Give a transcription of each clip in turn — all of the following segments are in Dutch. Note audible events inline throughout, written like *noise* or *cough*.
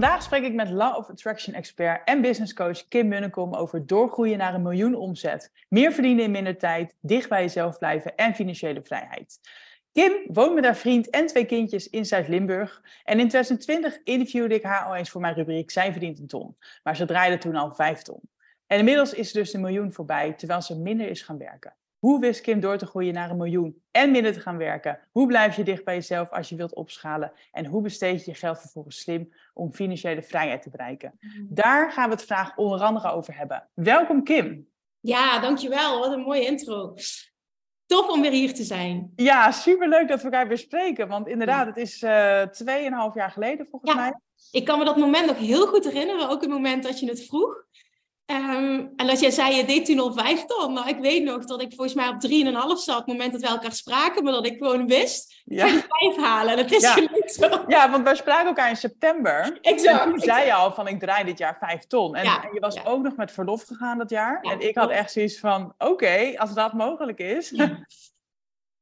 Vandaag spreek ik met Law of Attraction expert en business coach Kim Munnekom over doorgroeien naar een miljoen omzet, meer verdienen in minder tijd, dicht bij jezelf blijven en financiële vrijheid. Kim woont met haar vriend en twee kindjes in Zuid-Limburg. En in 2020 interviewde ik haar al eens voor mijn rubriek Zij verdient een ton. Maar ze draaide toen al vijf ton. En inmiddels is dus de miljoen voorbij, terwijl ze minder is gaan werken. Hoe wist Kim door te groeien naar een miljoen en minder te gaan werken? Hoe blijf je dicht bij jezelf als je wilt opschalen? En hoe besteed je je geld vervolgens slim om financiële vrijheid te bereiken? Mm. Daar gaan we het vandaag onder andere over hebben. Welkom Kim. Ja, dankjewel. Wat een mooie intro. Tof om weer hier te zijn. Ja, superleuk dat we elkaar weer spreken. Want inderdaad, het is uh, tweeënhalf jaar geleden volgens ja, mij. Ik kan me dat moment nog heel goed herinneren. Ook het moment dat je het vroeg. Um, en als jij zei, je deed toen al vijf ton. Nou, ik weet nog dat ik volgens mij op drieënhalf zat, op het moment dat we elkaar spraken, maar dat ik gewoon wist, ja. ik vijf halen. En het is ja. gelukt zo. Ja, want wij spraken elkaar in september. Exact. En toen zei je al van, ik draai dit jaar vijf ton. En, en je was ook nog met verlof gegaan dat jaar. en ik had echt zoiets van, oké, als dat mogelijk is. *laughs*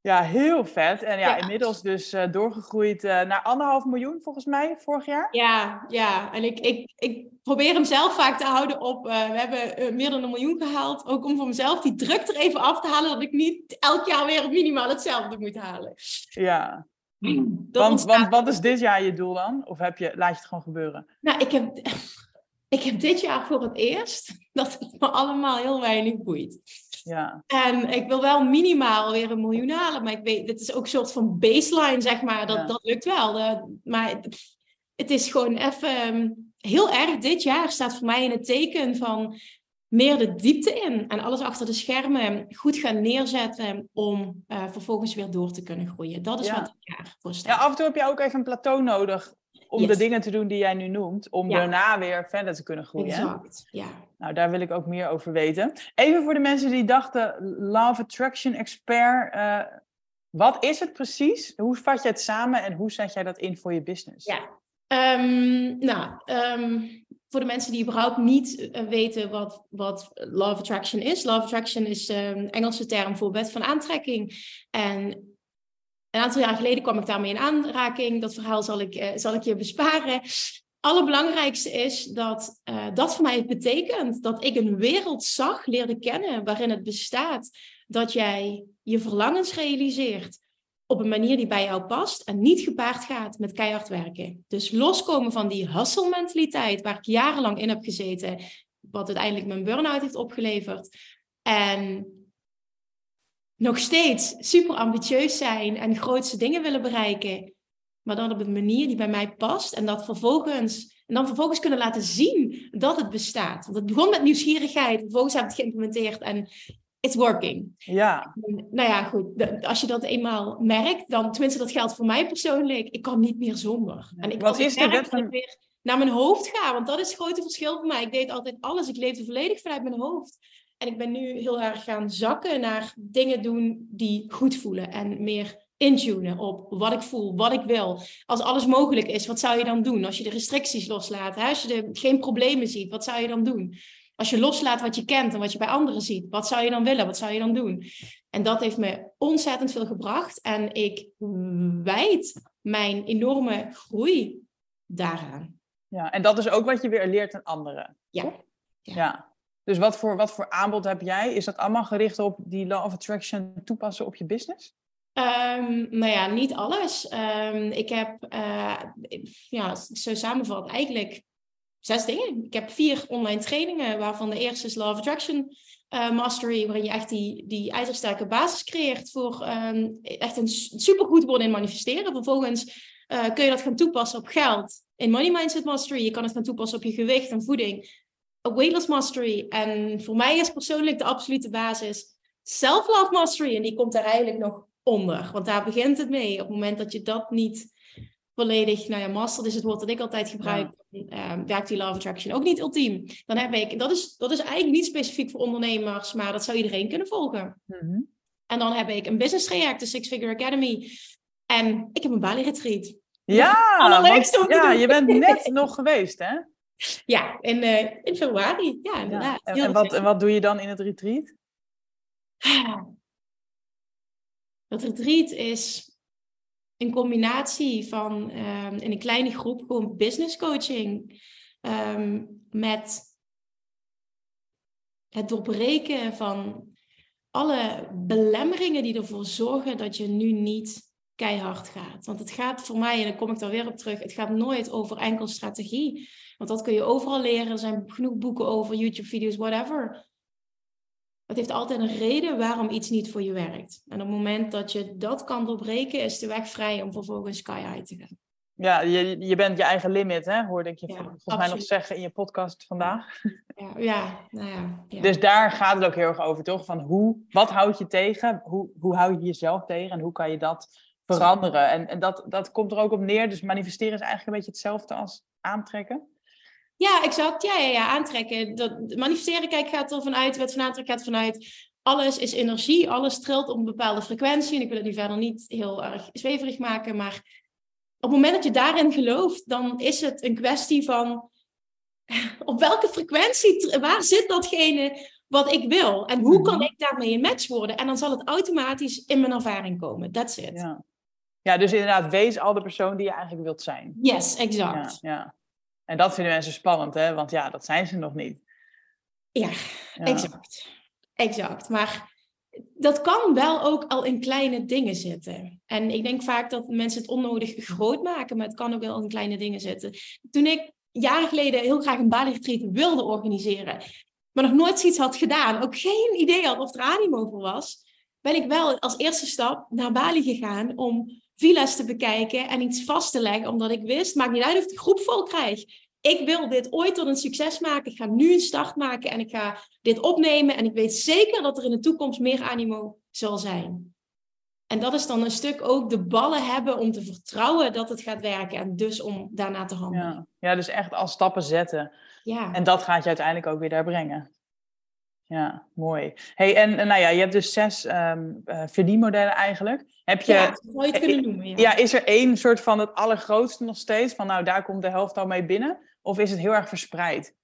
Ja, heel vet. En ja, inmiddels dus uh, doorgegroeid uh, naar anderhalf miljoen volgens mij vorig jaar. Ja, ja. En ik, ik, ik probeer hem zelf vaak te houden op. Uh, we hebben meer dan een miljoen gehaald. Ook om voor mezelf die druk er even af te halen. Dat ik niet elk jaar weer minimaal hetzelfde moet halen. Ja. *clears throat* Want, want wat is dit jaar je doel dan? Of heb je, laat je het gewoon gebeuren? Nou, ik heb, *laughs* ik heb dit jaar voor het eerst *laughs* dat het me allemaal heel weinig boeit. Ja. En ik wil wel minimaal weer een miljoen halen. Maar ik weet, dit is ook een soort van baseline, zeg maar. Dat, dat lukt wel. maar het is gewoon even ehm, heel erg. Dit jaar staat voor mij in het teken van meer de diepte in. En alles achter de schermen goed gaan neerzetten om uh, vervolgens weer door te kunnen groeien. Dat is wat dit jaar voor staat. Ja, af en toe heb je ook even een plateau nodig om de dingen te doen die jij nu noemt, om daarna weer verder te kunnen groeien. Exact, ja. Nou, daar wil ik ook meer over weten. Even voor de mensen die dachten, Love Attraction Expert, uh, wat is het precies? Hoe vat je het samen en hoe zet jij dat in voor je business? Ja, um, nou, um, voor de mensen die überhaupt niet uh, weten wat, wat Love Attraction is. Love Attraction is een um, Engelse term voor wet van aantrekking. En een aantal jaar geleden kwam ik daarmee in aanraking. Dat verhaal zal ik, uh, zal ik je besparen. Allerbelangrijkste is dat uh, dat voor mij betekent dat ik een wereld zag, leerde kennen waarin het bestaat dat jij je verlangens realiseert op een manier die bij jou past en niet gepaard gaat met keihard werken. Dus loskomen van die hustle mentaliteit waar ik jarenlang in heb gezeten, wat uiteindelijk mijn burn-out heeft opgeleverd. En nog steeds super ambitieus zijn en grootste dingen willen bereiken. Maar dan op een manier die bij mij past. En dat vervolgens, en dan vervolgens kunnen laten zien dat het bestaat. Want het begon met nieuwsgierigheid. Vervolgens heb ik het geïmplementeerd en it's working. Ja. nou ja, goed. Als je dat eenmaal merkt, dan, tenminste dat geldt voor mij persoonlijk, ik kan niet meer zonder. En ik, Wat is de wet van... weer naar mijn hoofd ga, want dat is het grote verschil voor mij. Ik deed altijd alles. Ik leefde volledig vanuit mijn hoofd. En ik ben nu heel erg gaan zakken naar dingen doen die goed voelen. En meer intunen op wat ik voel, wat ik wil. Als alles mogelijk is, wat zou je dan doen? Als je de restricties loslaat, hè? als je de, geen problemen ziet, wat zou je dan doen? Als je loslaat wat je kent en wat je bij anderen ziet, wat zou je dan willen? Wat zou je dan doen? En dat heeft me ontzettend veel gebracht. En ik wijd mijn enorme groei daaraan. Ja, en dat is ook wat je weer leert aan anderen. Ja. ja. ja. Dus wat voor, wat voor aanbod heb jij? Is dat allemaal gericht op die law of attraction toepassen op je business? Um, nou ja, niet alles. Um, ik heb, uh, ja, zo samenvat, eigenlijk zes dingen. Ik heb vier online trainingen, waarvan de eerste is Law of Attraction uh, Mastery, waarin je echt die, die ijzersterke basis creëert voor um, echt een supergoed worden in manifesteren. Vervolgens uh, kun je dat gaan toepassen op geld in Money Mindset Mastery. Je kan het gaan toepassen op je gewicht en voeding weightless mastery. En voor mij is persoonlijk de absolute basis self-love mastery. En die komt daar eigenlijk nog onder. Want daar begint het mee. Op het moment dat je dat niet volledig, nou ja, master is het woord dat ik altijd gebruik, ja. werkt die Love Attraction ook niet ultiem. Dan heb ik, dat is, dat is eigenlijk niet specifiek voor ondernemers, maar dat zou iedereen kunnen volgen. Mhm. En dan heb ik een business traject, de Six Figure Academy. En ik heb een Bali retreat. Ja, want, ja je bent *laughs* net nog geweest, hè? Ja, in, uh, in februari. Ja, inderdaad. En, en, wat, en wat doe je dan in het retreat? Het retreat is een combinatie van um, in een kleine groep gewoon business coaching um, met het doorbreken van alle belemmeringen die ervoor zorgen dat je nu niet keihard gaat. Want het gaat voor mij, en dan kom ik daar weer op terug, het gaat nooit over enkel strategie. Want dat kun je overal leren. Er zijn genoeg boeken over, YouTube-video's, whatever. Het heeft altijd een reden waarom iets niet voor je werkt. En op het moment dat je dat kan doorbreken, is de weg vrij om vervolgens sky high te gaan. Ja, je, je bent je eigen limit, hè? hoorde ik je volgens mij nog zeggen in je podcast vandaag. Ja, ja, nou ja, ja, Dus daar gaat het ook heel erg over, toch? Van hoe, wat houd je tegen? Hoe, hoe hou je jezelf tegen? En hoe kan je dat veranderen? En, en dat, dat komt er ook op neer. Dus manifesteren is eigenlijk een beetje hetzelfde als aantrekken. Ja, exact. Ja, ja, ja aantrekken. Dat, manifesteren, kijk, gaat er vanuit, wet van aantrekken gaat vanuit. Alles is energie, alles trilt op een bepaalde frequentie. En ik wil het nu verder niet heel erg zweverig maken, maar op het moment dat je daarin gelooft, dan is het een kwestie van *laughs* op welke frequentie, waar zit datgene wat ik wil? En hoe kan mhm. ik daarmee een match worden? En dan zal het automatisch in mijn ervaring komen. That's it. Ja, ja dus inderdaad, wees al de persoon die je eigenlijk wilt zijn. Yes, exact. Ja, ja. En dat vinden mensen spannend, hè? Want ja, dat zijn ze nog niet. Ja, exact. Exact. Maar dat kan wel ook al in kleine dingen zitten. En ik denk vaak dat mensen het onnodig groot maken, maar het kan ook wel in kleine dingen zitten. Toen ik jaren geleden heel graag een Bali retreat wilde organiseren, maar nog nooit zoiets had gedaan, ook geen idee had of er animo voor was, ben ik wel als eerste stap naar Bali gegaan om villa's te bekijken en iets vast te leggen, omdat ik wist, maakt niet uit of ik de groep vol krijg. Ik wil dit ooit tot een succes maken. Ik ga nu een start maken en ik ga dit opnemen. En ik weet zeker dat er in de toekomst meer animo zal zijn. En dat is dan een stuk ook de ballen hebben om te vertrouwen dat het gaat werken. En dus om daarna te handelen. Ja, ja dus echt al stappen zetten. Ja. En dat gaat je uiteindelijk ook weer daar brengen. Ja, mooi. Hey, en nou ja, je hebt dus zes um, uh, verdienmodellen eigenlijk. Heb je, ja, zou je het kunnen noemen. Ja. ja. is er één soort van het allergrootste nog steeds? Van nou, daar komt de helft al mee binnen? Of is het heel erg verspreid?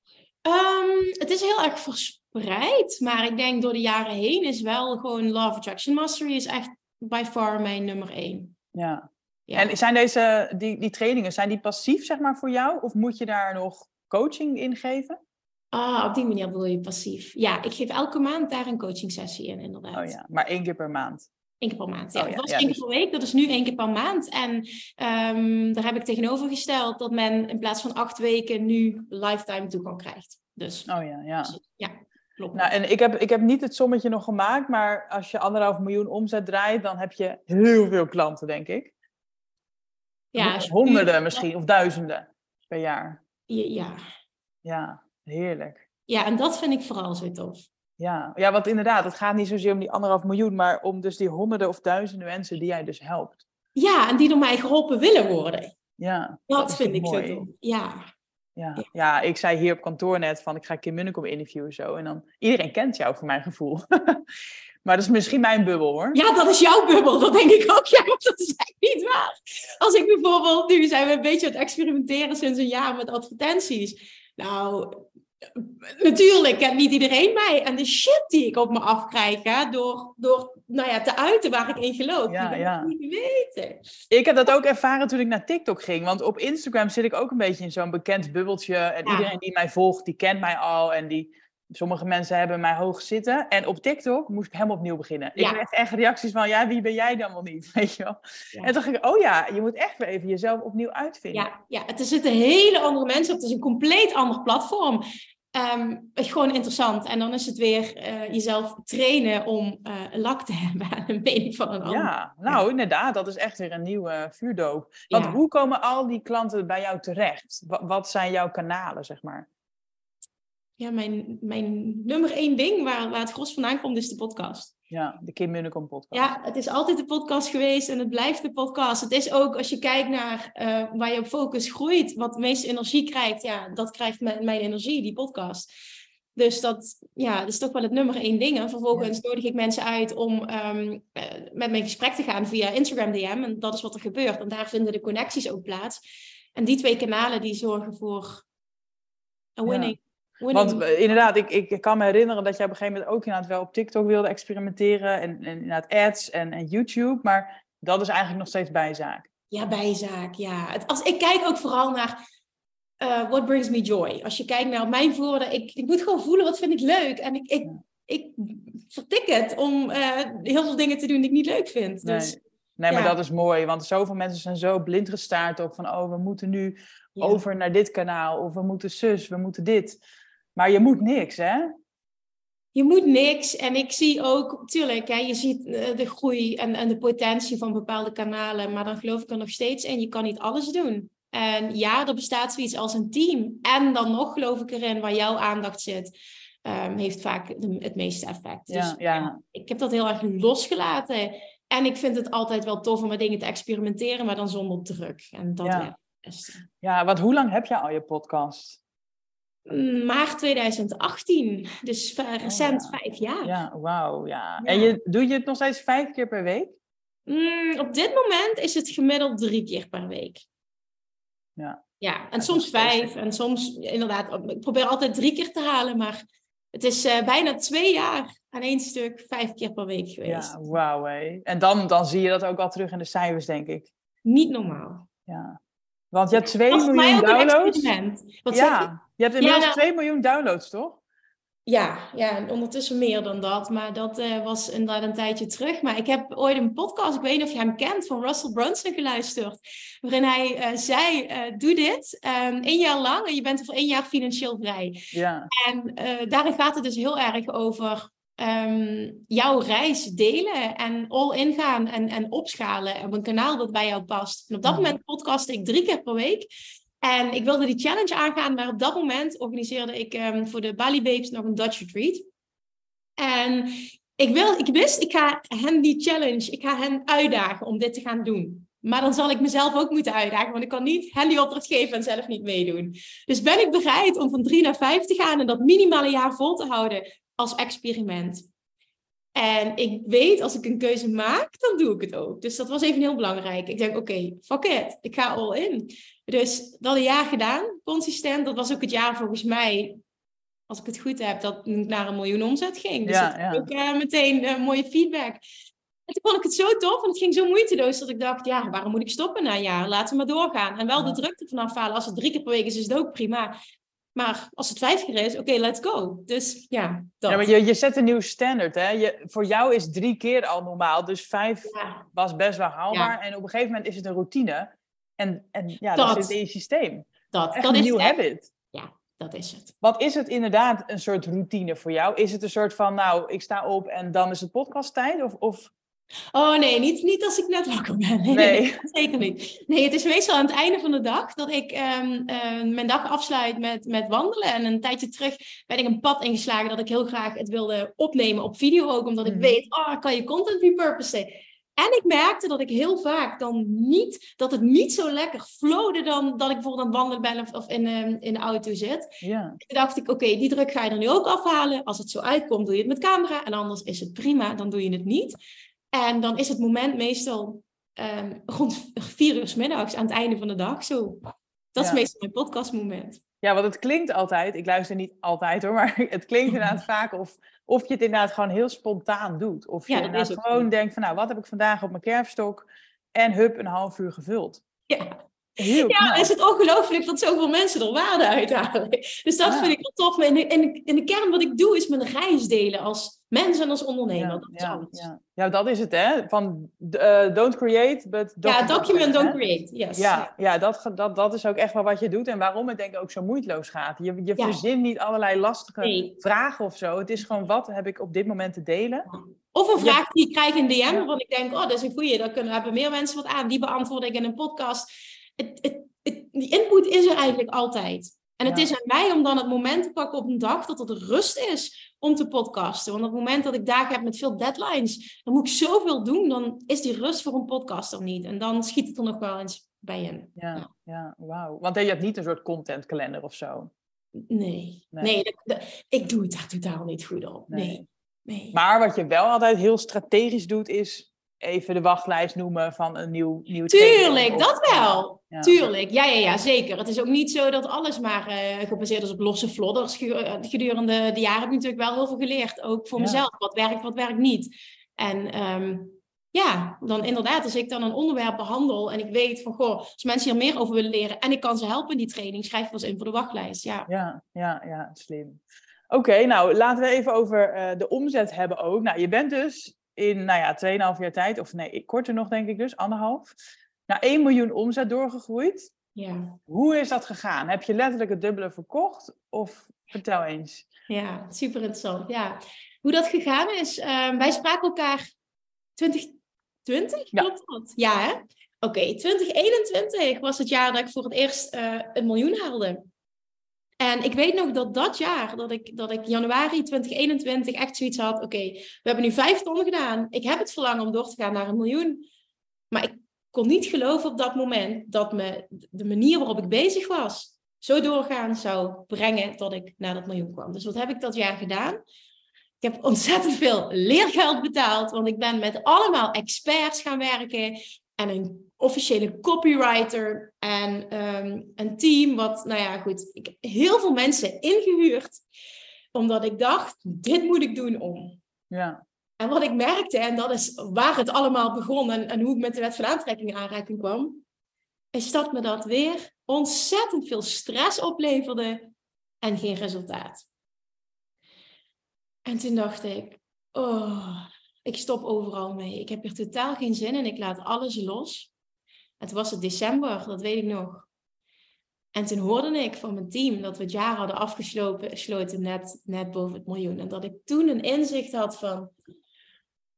Um, het is heel erg verspreid. Maar ik denk door de jaren heen is wel gewoon Love Attraction Mastery is echt by far mijn nummer één. Ja. ja. En zijn deze, die, die trainingen, zijn die passief zeg maar voor jou? Of moet je daar nog coaching in geven? Ah, op die manier bedoel je passief. Ja, ik geef elke maand daar een coaching sessie in, inderdaad. Oh ja, maar één keer per maand? Eén keer per maand, ja. Oh, ja. Dat was één keer dus per week, dat is nu één keer per maand. En um, daar heb ik tegenovergesteld dat men in plaats van acht weken nu lifetime toegang krijgt. Dus, oh ja, ja. Dus, ja. Klopt. Nou, en ik heb, ik heb niet het sommetje nog gemaakt, maar als je anderhalf miljoen omzet draait, dan heb je heel veel klanten, denk ik. Ja, Honderden misschien, of duizenden per jaar. Ja. Ja, heerlijk. Ja, en dat vind ik vooral zo tof. Ja, ja, want inderdaad, het gaat niet zozeer om die anderhalf miljoen, maar om dus die honderden of duizenden mensen die jij dus helpt. Ja, en die door mij geholpen willen worden. Ja. Dat, vind ik zo tof. Ja. Ja, ja. ik zei hier op kantoor net van ik ga Kim Munnekom interviewen zo. En dan, iedereen kent jou voor mijn gevoel. *laughs* maar dat is misschien mijn bubbel hoor. Ja, dat is jouw bubbel. Dat denk ik ook. Ja, maar dat is eigenlijk niet waar. Als ik bijvoorbeeld, nu zijn we een beetje aan het experimenteren sinds een jaar met advertenties. Nou, natuurlijk kent niet iedereen mij. En de shit die ik op me afkrijg, hè, door, door nou ja, te uiten waar ik in geloof, ja, die ja. ik niet weten. Ik heb dat ook ervaren toen ik naar TikTok ging. Want op Instagram zit ik ook een beetje in zo'n bekend bubbeltje. En iedereen die mij volgt, die kent mij al. En die, sommige mensen hebben mij hoog zitten. En op TikTok moest ik helemaal opnieuw beginnen. Ik kreeg echt reacties van, ja, wie ben jij dan wel niet? *laughs* Weet je wel? En toen dacht ik, oh ja, je moet echt weer even jezelf opnieuw uitvinden. Ja, ja, het zitten hele andere mensen op. Het is een compleet ander platform. Um, gewoon interessant. En dan is het weer uh, jezelf trainen om uh, lak te *laughs* hebben aan een mening van een ander. Ja, nou inderdaad, dat is echt weer een nieuwe vuurdoop. Want hoe komen al die klanten bij jou terecht? Wat zijn jouw kanalen, zeg maar? Ja, mijn, mijn nummer één ding waar, waar het gros vandaan komt, is de podcast. Ja, de Kim Munnekom podcast. Ja, het is altijd de podcast geweest en het blijft de podcast. Het is ook, als je kijkt naar uh, waar je op focus groeit, wat de meeste energie krijgt, ja, dat krijgt mijn, mijn energie, die podcast. Dus dat, ja, dat is toch wel het nummer één ding. En vervolgens nodig ik mensen uit om um, met me in gesprek te gaan via Instagram DM. En dat is wat er gebeurt. En daar vinden de connecties ook plaats. En die twee kanalen die zorgen voor een winning. Want eh, inderdaad, ik, ik kan me herinneren dat jij op een gegeven moment ook inderdaad wel op TikTok wilde experimenteren. En, en inderdaad ads en, en YouTube. Maar dat is eigenlijk nog steeds bijzaak. Ja, bijzaak, ja. Het, als, ik kijk ook vooral naar uh, what brings me joy. Als je kijkt naar mijn woorden, ik, ik moet gewoon voelen wat vind ik leuk. En ik, ik, ik vertik het om uh, heel veel dingen te doen die ik niet leuk vind. Nee. Dus, nee, maar dat is mooi. Want zoveel mensen zijn zo blind gestaard op van... oh, we moeten nu ja. over naar dit kanaal. Of we moeten zus, we moeten dit. Maar je moet niks, hè? Je moet niks. En ik zie ook, tuurlijk, hè, je ziet de groei en, en de potentie van bepaalde kanalen. Maar dan geloof ik er nog steeds in, je kan niet alles doen. En ja, er bestaat zoiets als een team. En dan nog geloof ik erin waar jouw aandacht zit, um, heeft vaak de, het meeste effect. Ja, dus ja. ik heb dat heel erg losgelaten. En ik vind het altijd wel tof om met dingen te experimenteren, maar dan zonder druk. En dat Ja. Ja, want hoe lang heb je al je podcast? Maart 2018, dus v- recent vijf jaar. Oh, Ja, wauw, ja. Ja. En je, doe je het nog steeds vijf keer per week? Mm, op dit moment is het gemiddeld drie keer per week. Ja. Ja, en soms vijf. En soms, inderdaad, ik probeer altijd drie keer te halen. Maar het is eh, bijna twee jaar aan één stuk vijf keer per week geweest. Ja, wauw. En dan, dan zie je dat ook al terug in de cijfers, denk ik. Niet normaal. Ja. Want je hebt 2 Dat is voor mij miljoen downloads. Wat zeg je? Ja, je hebt inmiddels Ja, 2 miljoen downloads, toch? Ja, ja, en ondertussen meer dan dat. Maar dat eh, was inderdaad een tijdje terug. Maar ik heb ooit een podcast, ik weet niet of je hem kent, van Russell Brunson geluisterd. Waarin hij eh, zei, eh, doe dit um, één jaar lang en je bent voor één jaar financieel vrij. Ja, En daarin gaat het dus heel erg over ehm, jouw reis delen en all in gaan en, en opschalen op een kanaal dat bij jou past. En op dat Mhm. moment podcastte ik drie keer per week. En ik wilde die challenge aangaan, maar op dat moment organiseerde ik ehm, voor de Bali Babes nog een Dutch retreat. En ik, wil, ik wist, ik ga hen die challenge, ik ga hen uitdagen om dit te gaan doen. Maar dan zal ik mezelf ook moeten uitdagen, want ik kan niet hen die opdracht geven en zelf niet meedoen. Dus ben ik bereid om van drie naar vijf te gaan en dat minimaal een jaar vol te houden als experiment. En ik weet, als ik een keuze maak, dan doe ik het ook. Dus dat was even heel belangrijk. Ik denk, oké, fuck it, ik ga all in. Dus dat een jaar gedaan, consistent. Dat was ook het jaar volgens mij, als ik het goed heb, dat ik naar een miljoen omzet ging. Dus Ja, dat ja. ook eh, meteen eh, mooie feedback. En toen vond ik het zo tof en het ging zo moeiteloos dat ik dacht, ja, waarom moet ik stoppen na een jaar? Laten we maar doorgaan. En wel Ja. de drukte vanaf halen. Als het drie keer per week is, is het ook prima. Maar als het vijf keer is, oké, let's go. Dus ja, dat. ja maar je, je zet een nieuw standaard, hè? Je, voor jou is drie keer al normaal, dus vijf was best wel haalbaar. En op een gegeven moment is het een routine. En, en ja, dat, Dat. zit in je systeem. dat, Echt dat een is nieuw het. habit. Dat is het. Wat is het inderdaad een soort routine voor jou? Is het een soort van, nou, ik sta op en dan is het podcasttijd? Of, of... Oh nee, niet, niet als ik net wakker ben. Nee, Nee. nee, *laughs* zeker niet. Nee, het is meestal aan het einde van de dag dat ik ehm, eh, mijn dag afsluit met, met wandelen. En een tijdje terug ben ik een pad ingeslagen dat ik heel graag het wilde opnemen op video ook. Omdat ik Mhm. weet, oh, kan je content repurposen. En ik merkte dat ik heel vaak dan niet, dat het niet zo lekker flowde dan dat ik bijvoorbeeld aan het wandelen ben of, of in, ehm, in de auto zit. Ja, Toen dacht ik, oké, die druk ga je er nu ook afhalen. Als het zo uitkomt, doe je het met camera. En anders is het prima, dan doe je het niet. En dan is het moment meestal ehm, rond vier uur 's middags aan het einde van de dag. Zo. Dat Ja. is meestal mijn podcastmoment. ja, want het klinkt altijd, ik luister niet altijd hoor, maar *laughs* het klinkt inderdaad *laughs* vaak of, of je het inderdaad gewoon heel spontaan doet. Of je Ja, inderdaad gewoon denkt van, nou, wat heb ik vandaag op mijn kerfstok? En hup, een half uur gevuld. Ja, Heel ja knap. is het ongelooflijk dat zoveel mensen er waarde uithalen. Dus dat Ja. vind ik wel tof. Maar in de, in, de, kern wat ik doe, is mijn reis delen als mens en als ondernemer. Ja, dat is ja, ja. ja, dat is het hè. Van eh, don't create, but Ja, document. document, hè? don't create. Yes. Ja, ja dat, dat, dat is ook echt wel wat je doet en waarom het denk ik ook zo moeiteloos gaat. Je, je Ja. verzint niet allerlei lastige Nee. vragen of zo. Het is gewoon wat heb ik op dit moment te delen. Of een Ja. vraag die ik krijg in DM, Ja. waarvan ik denk, oh, dat is een goeie, daar kunnen, hebben meer mensen wat aan. Die beantwoord ik in een podcast. Het, het, het, die input is er eigenlijk altijd. En het Ja. is aan mij om dan het moment te pakken op een dag dat er rust is om te podcasten. Want op het moment dat ik dagen heb met veel deadlines, dan moet ik zoveel doen, dan is die rust voor een podcast er niet. En dan schiet het er nog wel eens bij in. Ja, ja, wauw. Want je hebt niet een soort contentkalender of zo. Nee, Nee. nee, dat- dat- ik doe het daar totaal niet goed op. Nee, Nee. nee. Maar wat je wel altijd heel strategisch doet, is even de wachtlijst noemen van een nieuw, nieuw Tuurlijk, of- dat wel. Ja. Tuurlijk, ja, ja, ja, zeker. Het is ook niet zo dat alles maar eh, gebaseerd is op losse vlodders. Eh, Gedurende de jaren heb ik natuurlijk wel heel veel geleerd, ook voor Ja. mezelf. Wat werkt, wat werkt niet. En ehm, ja, dan inderdaad, als ik dan een onderwerp behandel en ik weet van, goh, als mensen hier meer over willen leren en ik kan ze helpen in die training, schrijf ik wel eens in voor de wachtlijst. Ja, Ja, ja, ja, slim. Oké, nou laten we even over eh, de omzet hebben ook. Nou, je bent dus in, nou ja, 2,5 jaar tijd, of nee, korter nog denk ik dus, anderhalf, naar 1 miljoen omzet doorgegroeid. ja, Hoe is dat gegaan? Heb je letterlijk het dubbele verkocht? Of vertel eens. ja, super interessant. Ja, hoe dat gegaan is, ehm, wij spraken elkaar 2020, Ja. klopt dat? Ja, hè? Oké, 2021 was het jaar dat ik voor het eerst eh, een miljoen haalde. En ik weet nog dat dat jaar, dat ik, dat ik januari 2021 echt zoiets had. Oké, we hebben nu vijf ton gedaan. Ik heb het verlangen om door te gaan naar een miljoen. Maar ik kon niet geloven op dat moment dat me de manier waarop ik bezig was, zo doorgaan zou brengen dat ik naar dat miljoen kwam. Dus wat heb ik dat jaar gedaan? Ik heb ontzettend veel leergeld betaald, want ik ben met allemaal experts gaan werken en een officiële copywriter en ehm, een team wat, nou ja, goed, ik heb heel veel mensen ingehuurd, omdat ik dacht, dit moet ik doen om. Ja, En wat ik merkte, en dat is waar het allemaal begon en, en hoe ik met de wet van aantrekking in aanraking kwam, is dat me dat weer ontzettend veel stress opleverde en geen resultaat. En toen dacht ik, oh, ik stop overal mee. Ik heb hier totaal geen zin in. Ik laat alles los. Het was het december, dat weet ik nog. En toen hoorde ik van mijn team dat we het jaar hadden afgesloten gesloten net, net boven het miljoen. En dat ik toen een inzicht had van,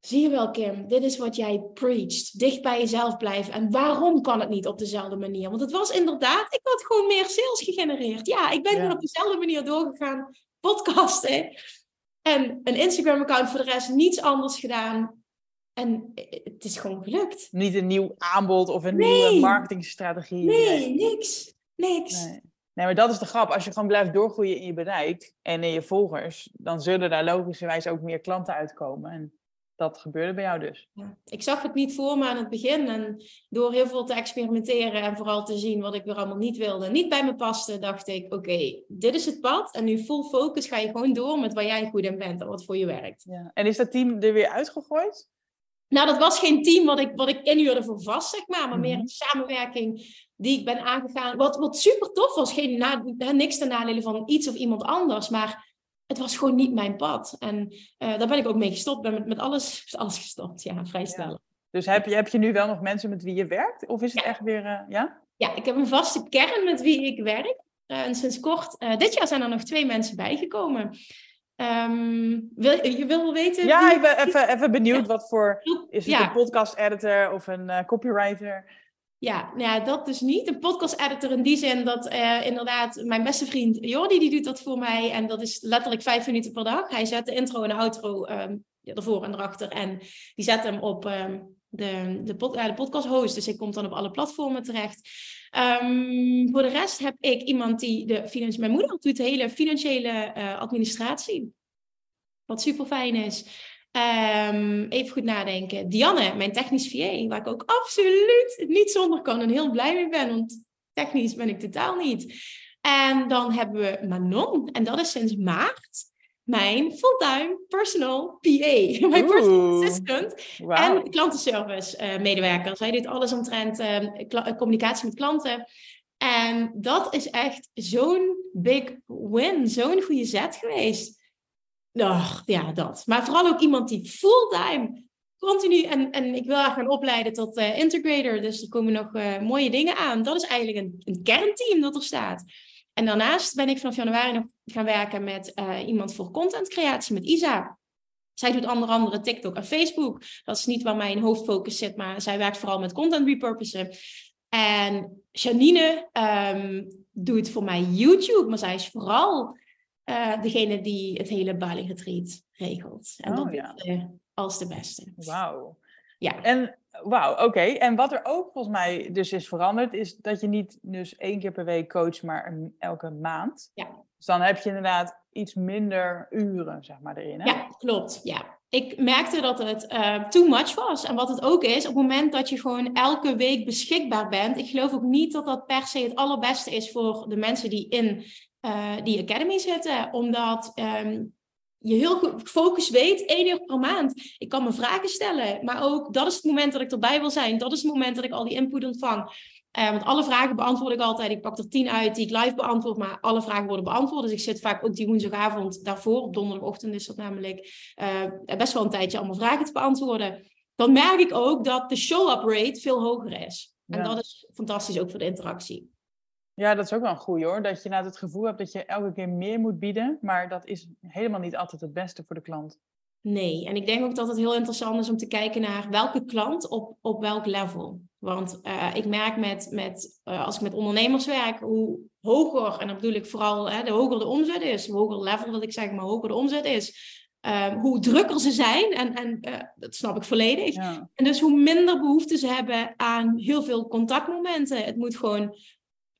zie je wel Kim, dit is wat jij preached. Dicht bij jezelf blijven. En waarom kan het niet op dezelfde manier? Want het was inderdaad, ik had gewoon meer sales gegenereerd. Ja, ik ben Ja. op dezelfde manier doorgegaan, podcasten. En een Instagram-account voor de rest, niets anders gedaan. En het is gewoon gelukt. niet een nieuw aanbod of een Nee. nieuwe marketingstrategie. Nee, niks. Niks. Nee. Nee, maar dat is de grap. Als je gewoon blijft doorgroeien in je bereik en in je volgers, dan zullen daar logischerwijs ook meer klanten uitkomen. En dat gebeurde bij jou dus. Ja. Ik zag het niet voor me aan het begin. En door heel veel te experimenteren en vooral te zien wat ik weer allemaal niet wilde, niet bij me paste, dacht ik: oké, dit is het pad. En nu full focus ga je gewoon door met waar jij goed in bent en wat voor je werkt. Ja. En is dat team er weer uitgegooid? Nou, dat was geen team wat ik, wat ik inhuurde voor vast, zeg maar, maar meer Mhm. een samenwerking die ik ben aangegaan. Wat, wat super tof was. Geen na, niks ten nadele van iets of iemand anders, maar het was gewoon niet mijn pad. En eh, daar ben ik ook mee gestopt. Ben met, met alles, met alles gestopt, ja, vrij snel. Dus heb je, heb je nu wel nog mensen met wie je werkt? Of is het Ja. echt weer, eh, ja? Ja, ik heb een vaste kern met wie ik werk. Eh, en sinds kort, dit jaar zijn er nog twee mensen bijgekomen. Ehm, wil, je wil wel weten? Ja, ik ben even, even benieuwd wat voor... Is het Ja. een podcast editor of een eh, copywriter? Ja, nou ja, dat dus niet. Een podcast editor in die zin dat eh, inderdaad mijn beste vriend Jordi, die doet dat voor mij. En dat is letterlijk vijf minuten per dag. Hij zet de intro en de outro ehm, ervoor en erachter. En die zet hem op ehm, de, de, pod, ja, de podcast host. Dus hij komt dan op alle platformen terecht. Ehm, voor de rest heb ik iemand die de. Mijn moeder doet de hele financiële eh, administratie. Wat super fijn is. Ehm, even goed nadenken. Dianne, mijn technisch VA, waar ik ook absoluut niet zonder kan en heel blij mee ben, want technisch ben ik totaal niet. En dan hebben we Manon, en dat is sinds maart mijn fulltime personal PA, *laughs* mijn personal assistant en klantenservice eh, medewerker. Zij doet alles omtrent eh, communicatie met klanten. En dat is echt zo'n big win, zo'n goede zet geweest. Ach, ja, dat. Maar vooral ook iemand die fulltime, continu... En, en ik wil haar gaan opleiden tot eh, integrator. Dus er komen nog mooie dingen aan. Dat is eigenlijk een, een kernteam dat er staat. En daarnaast ben ik vanaf januari nog gaan werken met eh, iemand voor contentcreatie, met Isa. Zij doet onder andere TikTok en Facebook. Dat is niet waar mijn hoofdfocus zit, maar zij werkt vooral met content repurposen. En Janine, ehm, doet voor mij YouTube, maar zij is vooral uh, degene die het hele Bali Retreat regelt. En oh, dat ja. doet als de beste. Wauw. Ja. En wauw, oké. En wat er ook volgens mij dus is veranderd, is dat je niet dus één keer per week coacht, maar een, elke maand. Ja. Dus dan heb je inderdaad iets minder uren, zeg maar, erin. Hè? Ja, klopt. Ja. Ik merkte dat het uh, too much was. En wat het ook is, op het moment dat je gewoon elke week beschikbaar bent, ik geloof ook niet dat dat per se het allerbeste is voor de mensen die in uh, die academy zitten. Omdat um, je heel goed focus weet, één uur per maand. Ik kan me vragen stellen, maar ook dat is het moment dat ik erbij wil zijn. Dat is het moment dat ik al die input ontvang. Uh, want alle vragen beantwoord ik altijd. Ik pak er tien uit die ik live beantwoord, maar alle vragen worden beantwoord. Dus ik zit vaak ook die woensdagavond daarvoor, op donderdagochtend is dat namelijk, uh, best wel een tijdje allemaal vragen te beantwoorden. Dan merk ik ook dat de show-up rate veel hoger is. En dat is fantastisch ook voor de interactie. Ja, dat is ook wel een goeie hoor. Dat je nou het gevoel hebt dat je elke keer meer moet bieden. Maar dat is helemaal niet altijd het beste voor de klant. Nee, en ik denk ook dat het heel interessant is om te kijken naar welke klant op, op welk level. Want uh, ik merk met, met uh, als ik met ondernemers werk, hoe hoger, en dan bedoel ik vooral hè, de hoger de omzet is, hoe hoger level wil ik zeggen, maar hoger de omzet is, uh, hoe drukker ze zijn. En, en dat snap ik volledig. Ja. En dus hoe minder behoefte ze hebben aan heel veel contactmomenten. Het moet gewoon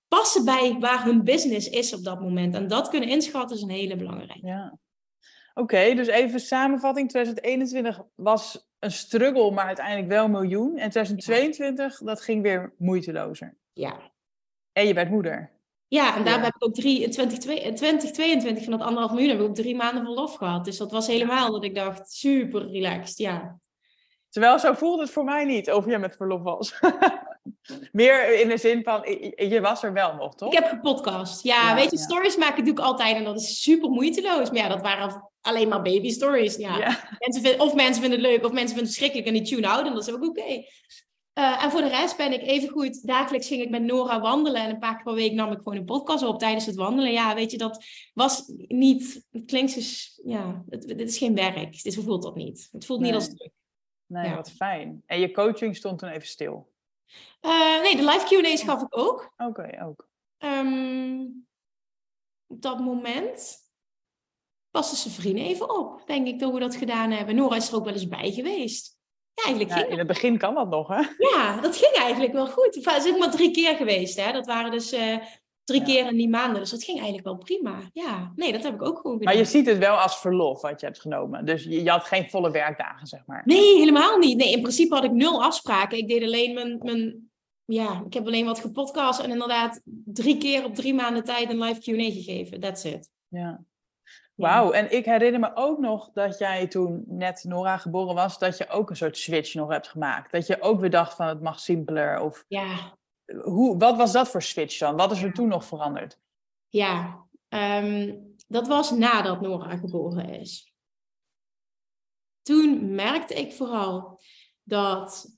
passen bij waar hun business is op dat moment. En dat kunnen inschatten is een hele belangrijke. Ja. Oké, dus even samenvatting. 2021 was een struggle, maar uiteindelijk wel een miljoen. En 2022, dat ging weer moeitelozer. Ja. En je bent moeder. Ja, en daar heb ik ook drie, in 2022 van dat anderhalf miljoen heb ik ook drie maanden verlof gehad. Dus dat was helemaal dat ik dacht, super relaxed, ja. Terwijl zo voelde het voor mij niet, of jij met verlof was. *laughs* Meer in de zin van, je was er wel nog, toch? Ik heb gepodcast. Ja, weet je, stories maken doe ik altijd en dat is super moeiteloos. Maar ja, dat waren alleen maar baby stories. Ja. Mensen vinden, of mensen vinden het leuk, of mensen vinden het verschrikkelijk en die tune out en dat is ook oké. Uh, en voor de rest ben ik even goed. Dagelijks ging ik met Nora wandelen. En een paar keer per week nam ik gewoon een podcast op tijdens het wandelen. Ja, weet je, dat was niet. Het klinkt dus. Ja, dit is geen werk. Dit voelt dat niet. Het voelt niet als druk. Nee, wat fijn. En je coaching stond toen even stil? Uh, nee, de live Q&A's gaf ik ook. Oké, ook. Um, op dat moment paste zijn vrienden even op, denk ik, dat we dat gedaan hebben. Nora is er ook wel eens bij geweest. Ja, eigenlijk ging in het begin kan dat nog, hè? Ja, dat ging eigenlijk wel goed. Het is maar drie keer geweest, hè. Dat waren dus uh, drie keer in die maanden. Dus dat ging eigenlijk wel prima. Ja, nee, dat heb ik ook gewoon gedaan. Maar je ziet het wel als verlof wat je hebt genomen. Dus je, je, had geen volle werkdagen, zeg maar. Nee, helemaal niet. Nee, in principe had ik nul afspraken. Ik deed alleen mijn... mijn ja, ik heb alleen wat gepodcast en inderdaad drie keer op drie maanden tijd een live Q&A gegeven. That's it. Ja. Wauw, en ik herinner me ook nog dat jij toen net Nora geboren was, dat je ook een soort switch nog hebt gemaakt. Dat je ook weer dacht van het mag simpeler. Of ja. Hoe, wat was dat voor switch dan? Wat is er toen nog veranderd? Ja, um, dat was nadat Nora geboren is. Toen merkte ik vooral dat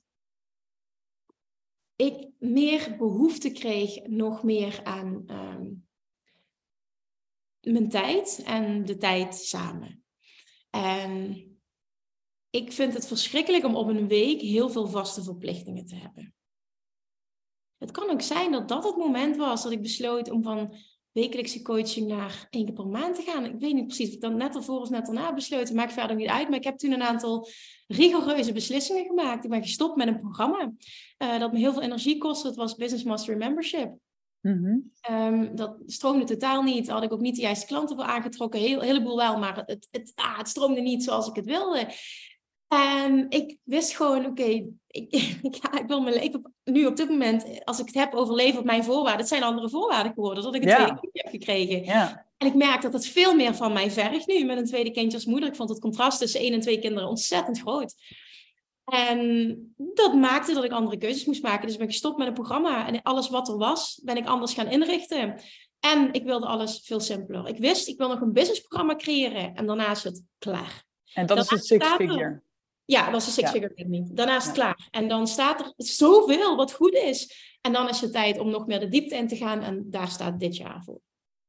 ik meer behoefte kreeg, nog meer aan um, mijn tijd en de tijd samen. En ik vind het verschrikkelijk om op een week heel veel vaste verplichtingen te hebben. Het kan ook zijn dat dat het moment was dat ik besloot om van wekelijkse coaching naar één keer per maand te gaan. Ik weet niet precies of ik dan net ervoor of net daarna besloten, maakt verder niet uit. Maar ik heb toen een aantal rigoureuze beslissingen gemaakt. Ik ben gestopt met een programma uh, dat me heel veel energie kostte. Het was Business Mastery Membership. Mm dat stroomde totaal niet. Had ik ook niet de juiste klanten voor aangetrokken. Heel, een heleboel wel, maar het, het, ah, het stroomde niet zoals ik het wilde. En ik wist gewoon, oké, ik, *laughs* ik, wil mijn leven nu op dit moment, als ik het heb over leven op mijn voorwaarden, het zijn andere voorwaarden geworden, dat ik een tweede kindje heb gekregen. Ja. En ik merk dat het veel meer van mij vergt nu met een tweede kindje als moeder. Ik vond het contrast tussen één en twee kinderen ontzettend groot. En dat maakte dat ik andere keuzes moest maken. Dus ben ik gestopt met een programma. En alles wat er was, ben ik anders gaan inrichten. En ik wilde alles veel simpeler. Ik wist, ik wil nog een businessprogramma creëren. En daarna is het klaar. En dat is het six figure? Ja, dat is een six figure techniek. Daarna is het klaar. En dan staat er zoveel wat goed is. En dan is het tijd om nog meer de diepte in te gaan. En daar staat dit jaar voor.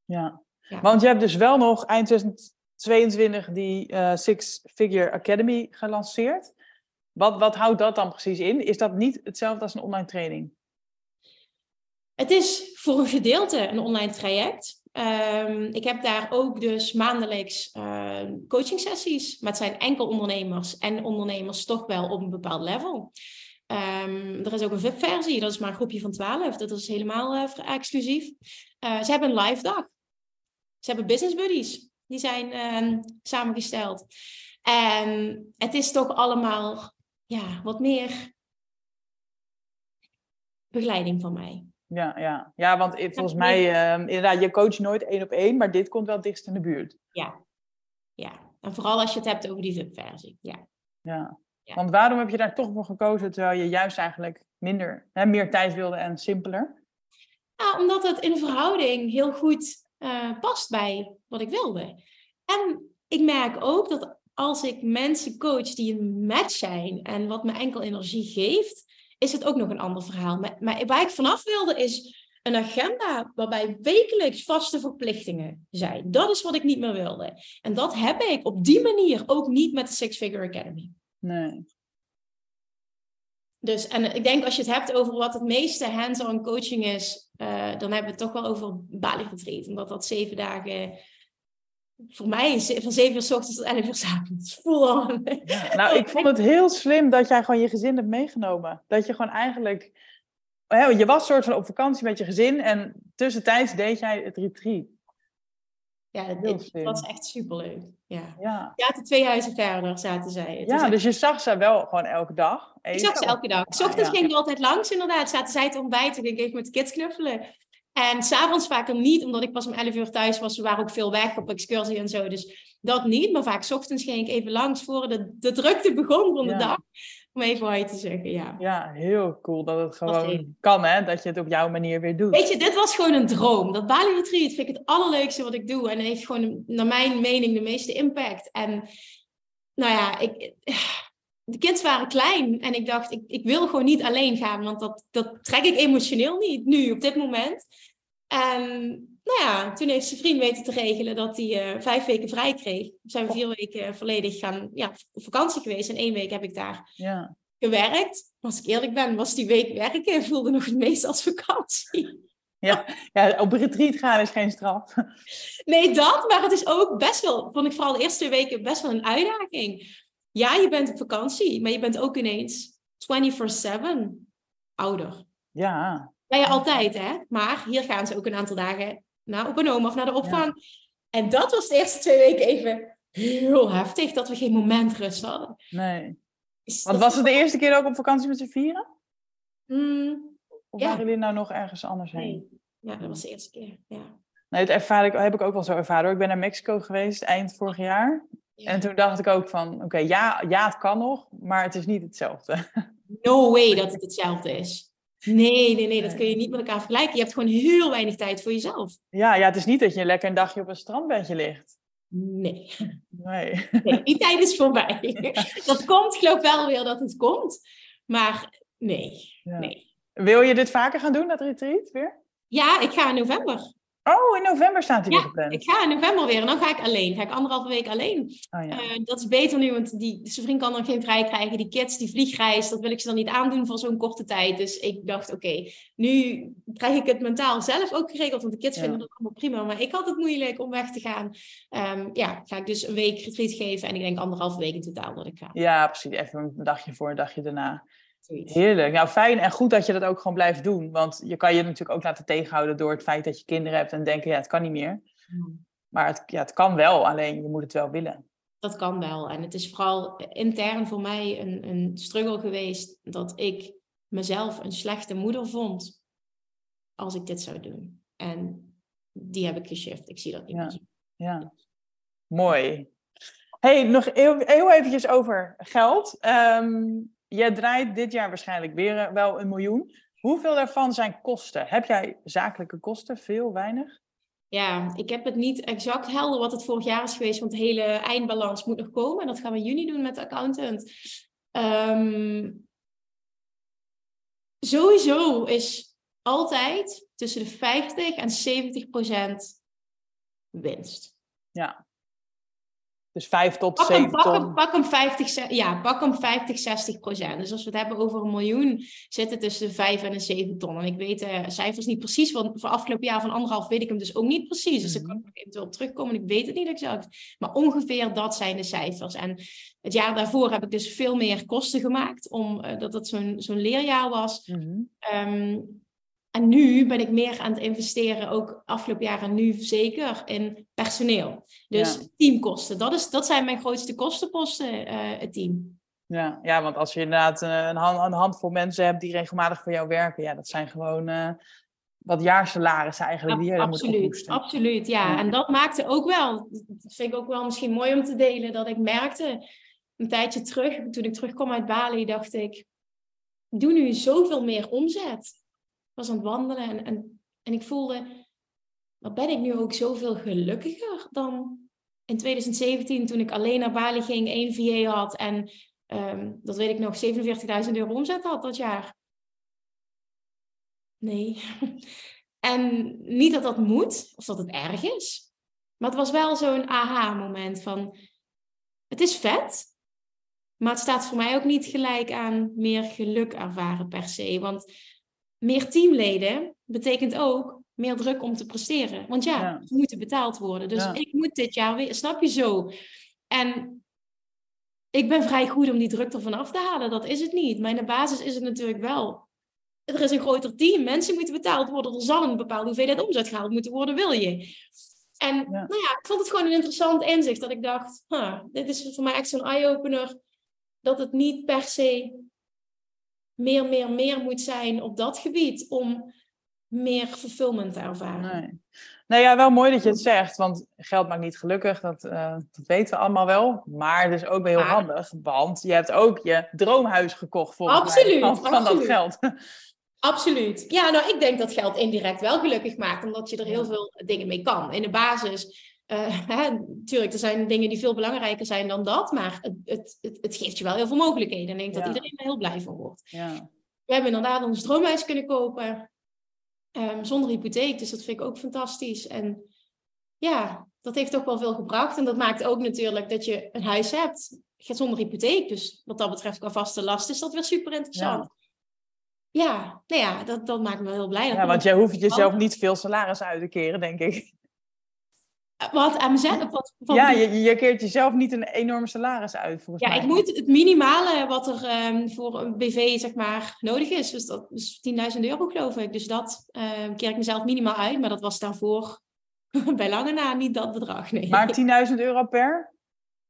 Ja, ja. want je hebt dus wel nog eind 2022 die uh, Six Figure Academy gelanceerd. Wat, wat houdt dat dan precies in? Is dat niet hetzelfde als een online training? Het is voor een gedeelte een online traject. Ehm, ik heb daar ook dus maandelijks uh, coaching sessies. Maar het zijn enkel ondernemers en ondernemers toch wel op een bepaald level. Um, er is ook een VIP-versie, dat is maar een groepje van 12. Dat is helemaal uh, exclusief. Uh, ze hebben een live dag. Ze hebben business buddies. Die zijn samengesteld. En het is toch allemaal ja, wat meer begeleiding van mij. Ja, ja. ja want volgens mij, uh, inderdaad, je coach nooit één op één, maar dit komt wel dichtst in de buurt. Ja, ja. En vooral als je het hebt over die VIP-versie. Ja. ja. Want waarom heb je daar toch voor gekozen, terwijl je juist eigenlijk minder, hè, meer tijd wilde en simpeler? Ja, omdat het in verhouding heel goed uh, past bij wat ik wilde. En ik merk ook dat als ik mensen coach die een match zijn en wat me enkel energie geeft, is het ook nog een ander verhaal. Maar, maar waar ik vanaf wilde is een agenda waarbij wekelijks vaste verplichtingen zijn. Dat is wat ik niet meer wilde. En dat heb ik op die manier ook niet met de Six Figure Academy. Nee. Dus, en ik denk als je het hebt over wat het meeste hands-on coaching is, uh, dan hebben we het toch wel over Bali Retreat. Omdat dat zeven dagen, voor mij is van zeven uur s ochtends tot elf uur s avonds. *laughs* Full on. Ja, nou, ik *laughs* vond het heel slim dat jij gewoon je gezin hebt meegenomen. Dat je gewoon eigenlijk, je was soort van op vakantie met je gezin en tussentijds deed jij het retreat. Ja, dat, was echt superleuk. Ja. Ja. zaten twee huizen verder, zaten zij. Het ja, dus je zag ze wel gewoon elke dag? Ik zag ze elke dag. S ochtends ging ik altijd langs inderdaad. Zaten zij te ontbijten, ging ik even met de kids knuffelen. En s'avonds vaker niet, omdat ik pas om 11 uur thuis was. Ze waren ook veel weg op excursie en zo. Dus dat niet. Maar vaak s ochtends ging ik even langs voor de, de drukte begon van de dag. Om even hi te zeggen, ja. Ja, heel cool dat het gewoon kan, hè? Dat je het op jouw manier weer doet. Weet je, dit was gewoon een droom. Dat Bali Retreat vind ik het allerleukste wat ik doe. En heeft gewoon, naar mijn mening, de meeste impact. En nou ja, ik, de kids waren klein. En ik dacht, ik, ik wil gewoon niet alleen gaan. Want dat, dat trek ik emotioneel niet, nu, op dit moment. En nou ja, toen heeft zijn vriend weten te regelen dat hij uh, vijf weken vrij kreeg. We zijn vier weken volledig gaan, ja, op vakantie geweest. En één week heb ik daar ja. gewerkt. Als ik eerlijk ben, was die week werken voelde nog het meest als vakantie. Ja, ja, op retreat gaan is geen straf. Nee, dat, maar het is ook best wel, vond ik vooral de eerste twee weken best wel een uitdaging. Ja, je bent op vakantie, maar je bent ook ineens 24-7 ouder. Ja. Ben je altijd, hè? Maar hier gaan ze ook een aantal dagen naar op een of naar de opvang. En dat was de eerste twee weken even heel heftig, dat we geen moment rust hadden. Nee. Want was het de eerste keer ook op vakantie met z'n vieren? Mm, of waren jullie nou nog ergens anders heen? Nee. Ja, dat was de eerste keer, ja. Nee, dat ervaar ik, heb ik ook wel zo ervaren. Ik ben naar Mexico geweest eind vorig jaar. En toen dacht ik ook van, oké, ja, ja, het kan nog, maar het is niet hetzelfde. *laughs* No way dat het hetzelfde is. Nee, nee, nee, dat kun je niet met elkaar vergelijken. Je hebt gewoon heel weinig tijd voor jezelf. Ja, ja het is niet dat je lekker een dagje op een strandbedje ligt. Nee. Nee. *laughs* nee die tijd is voorbij. *laughs* Dat komt, ik geloof wel weer dat het komt. Maar nee, nee. Wil je dit vaker gaan doen, dat retreat weer? Ja, ik ga in november. Oh, in november staat hij ja, weer gepland. ik ga in november weer en dan ga ik alleen. Ga ik anderhalve week alleen. Oh, ja. uh, dat is beter nu, want die, zijn vriend kan dan geen vrij krijgen. Die kids, die vliegreis, dat wil ik ze dan niet aandoen voor zo'n korte tijd. Dus ik dacht, oké, nu krijg ik het mentaal zelf ook geregeld. Want de kids vinden dat allemaal prima. Maar ik had het moeilijk om weg te gaan. Um, ja, ga ik dus een week retreat geven. En ik denk anderhalve week in totaal dat ik ga. Ja, precies. Even een dagje voor, een dagje daarna. Heerlijk. Nou, fijn en goed dat je dat ook gewoon blijft doen. Want je kan je natuurlijk ook laten tegenhouden door het feit dat je kinderen hebt en denken, ja, het kan niet meer. Hmm. Maar het, ja, het kan wel, alleen je moet het wel willen. Dat kan wel. En het is vooral intern voor mij een, een struggle geweest dat ik mezelf een slechte moeder vond als ik dit zou doen. En die heb ik geshift. Ik zie dat niet ja. meer. Ja, mooi. hey, nog heel, heel eventjes over geld. Um, jij draait dit jaar waarschijnlijk weer eh, wel een miljoen. Hoeveel daarvan zijn kosten? Heb jij zakelijke kosten? Veel, weinig? Ja, ik heb het niet exact helder wat het vorig jaar is geweest, want de hele eindbalans moet nog komen. En dat gaan we in juni doen met de accountant. Um, sowieso is altijd tussen de 50 en 70 procent winst. Ja. Dus 5 tot Pak 7 hem, pak, ton. hem, pak, hem 50, ze- ja, pak hem 50, 60 procent. Dus als we het hebben over een miljoen, zit het tussen de 5 en de 7 ton. En ik weet de cijfers niet precies, want voor afgelopen jaar van anderhalf weet ik hem dus ook niet precies. Dus daar kan ik nog eventueel op terugkomen. Ik weet het niet exact. Maar ongeveer dat zijn de cijfers. En het jaar daarvoor heb ik dus veel meer kosten gemaakt, omdat het zo'n zo'n leerjaar was. Mhm. Ehm, en nu ben ik meer aan het investeren, ook afgelopen jaar en nu zeker, in personeel. Dus Ja. teamkosten, dat, is, dat zijn mijn grootste kostenposten, eh, het team. Ja, ja, want als je inderdaad eh, een, hand, een handvol mensen hebt die regelmatig voor jou werken, ja, dat zijn gewoon eh, wat jaarsalarissen eigenlijk die je moet absoluut, absoluut, ja. Ja. En dat maakte ook wel, dat vind ik ook wel misschien mooi om te delen, dat ik merkte een tijdje terug, toen ik terugkwam uit Bali, dacht ik, ik doe nu zoveel meer omzet. Was aan het wandelen en, en, en ik voelde, wat ben ik nu ook zoveel gelukkiger dan in 2017 toen ik alleen naar Bali ging, één VA had en ehm, dat weet ik nog, 47.000 euro omzet had dat jaar. Nee. *laughs* En niet dat dat moet, of dat het erg is. Maar het was wel zo'n aha-moment van... Het is vet, maar het staat voor mij ook niet gelijk aan meer geluk ervaren per se. Want meer teamleden betekent ook meer druk om te presteren. Want ja, Ja. ze moeten betaald worden. Dus Ja. ik moet dit jaar weer, snap je zo? En ik ben vrij goed om die druk ervan af te halen. Dat is het niet. Maar in de basis is het natuurlijk wel. Er is een groter team. Mensen moeten betaald worden. Er zal een bepaalde hoeveelheid omzet gehaald moeten worden, wil je. En nou ja, ik vond het gewoon een interessant inzicht. Dat ik dacht, huh, dit is voor mij echt zo'n eye-opener. Dat het niet per se meer, meer, meer moet zijn op dat gebied. Om meer fulfillment te ervaren. Nee. Nou ja, wel mooi dat je het zegt, want geld maakt niet gelukkig, dat, eh, dat weten we allemaal wel. Maar het is ook wel heel Maar- handig, want je hebt ook je droomhuis gekocht volgens Absoluut, van, van dat absoluut. geld. Absoluut. Ja, nou, ik denk dat geld indirect wel gelukkig maakt, omdat je er heel veel dingen mee kan. In de basis, eh, *laughs* hè, natuurlijk, er zijn dingen die veel belangrijker zijn dan dat, maar het, het, het, het geeft je wel heel veel mogelijkheden. En ik denk dat iedereen er heel blij van wordt. Ja. We hebben inderdaad ons droomhuis kunnen kopen, ehm, zonder hypotheek, dus dat vind ik ook fantastisch. En ja, dat heeft toch wel veel gebracht. En dat maakt ook natuurlijk dat je een huis hebt, zonder hypotheek. Dus wat dat betreft qua vaste last is dat weer super interessant. Ja, nou ja, dat, dat maakt me wel heel blij. Dat ja, want jij hoeft jezelf niet veel salaris uit te keren, denk ik. Wat aan mezelf? Wat, wat Ja, je, je keert jezelf niet een enorm salaris uit, volgens ja, mij. ik moet het minimale wat er ehm, voor een BV zeg maar nodig is. Dus dat is 10.000 euro geloof ik. Dus dat ehm, keer ik mezelf minimaal uit. Maar dat was daarvoor *laughs* bij lange na niet dat bedrag. Nee. Maar 10.000 euro per?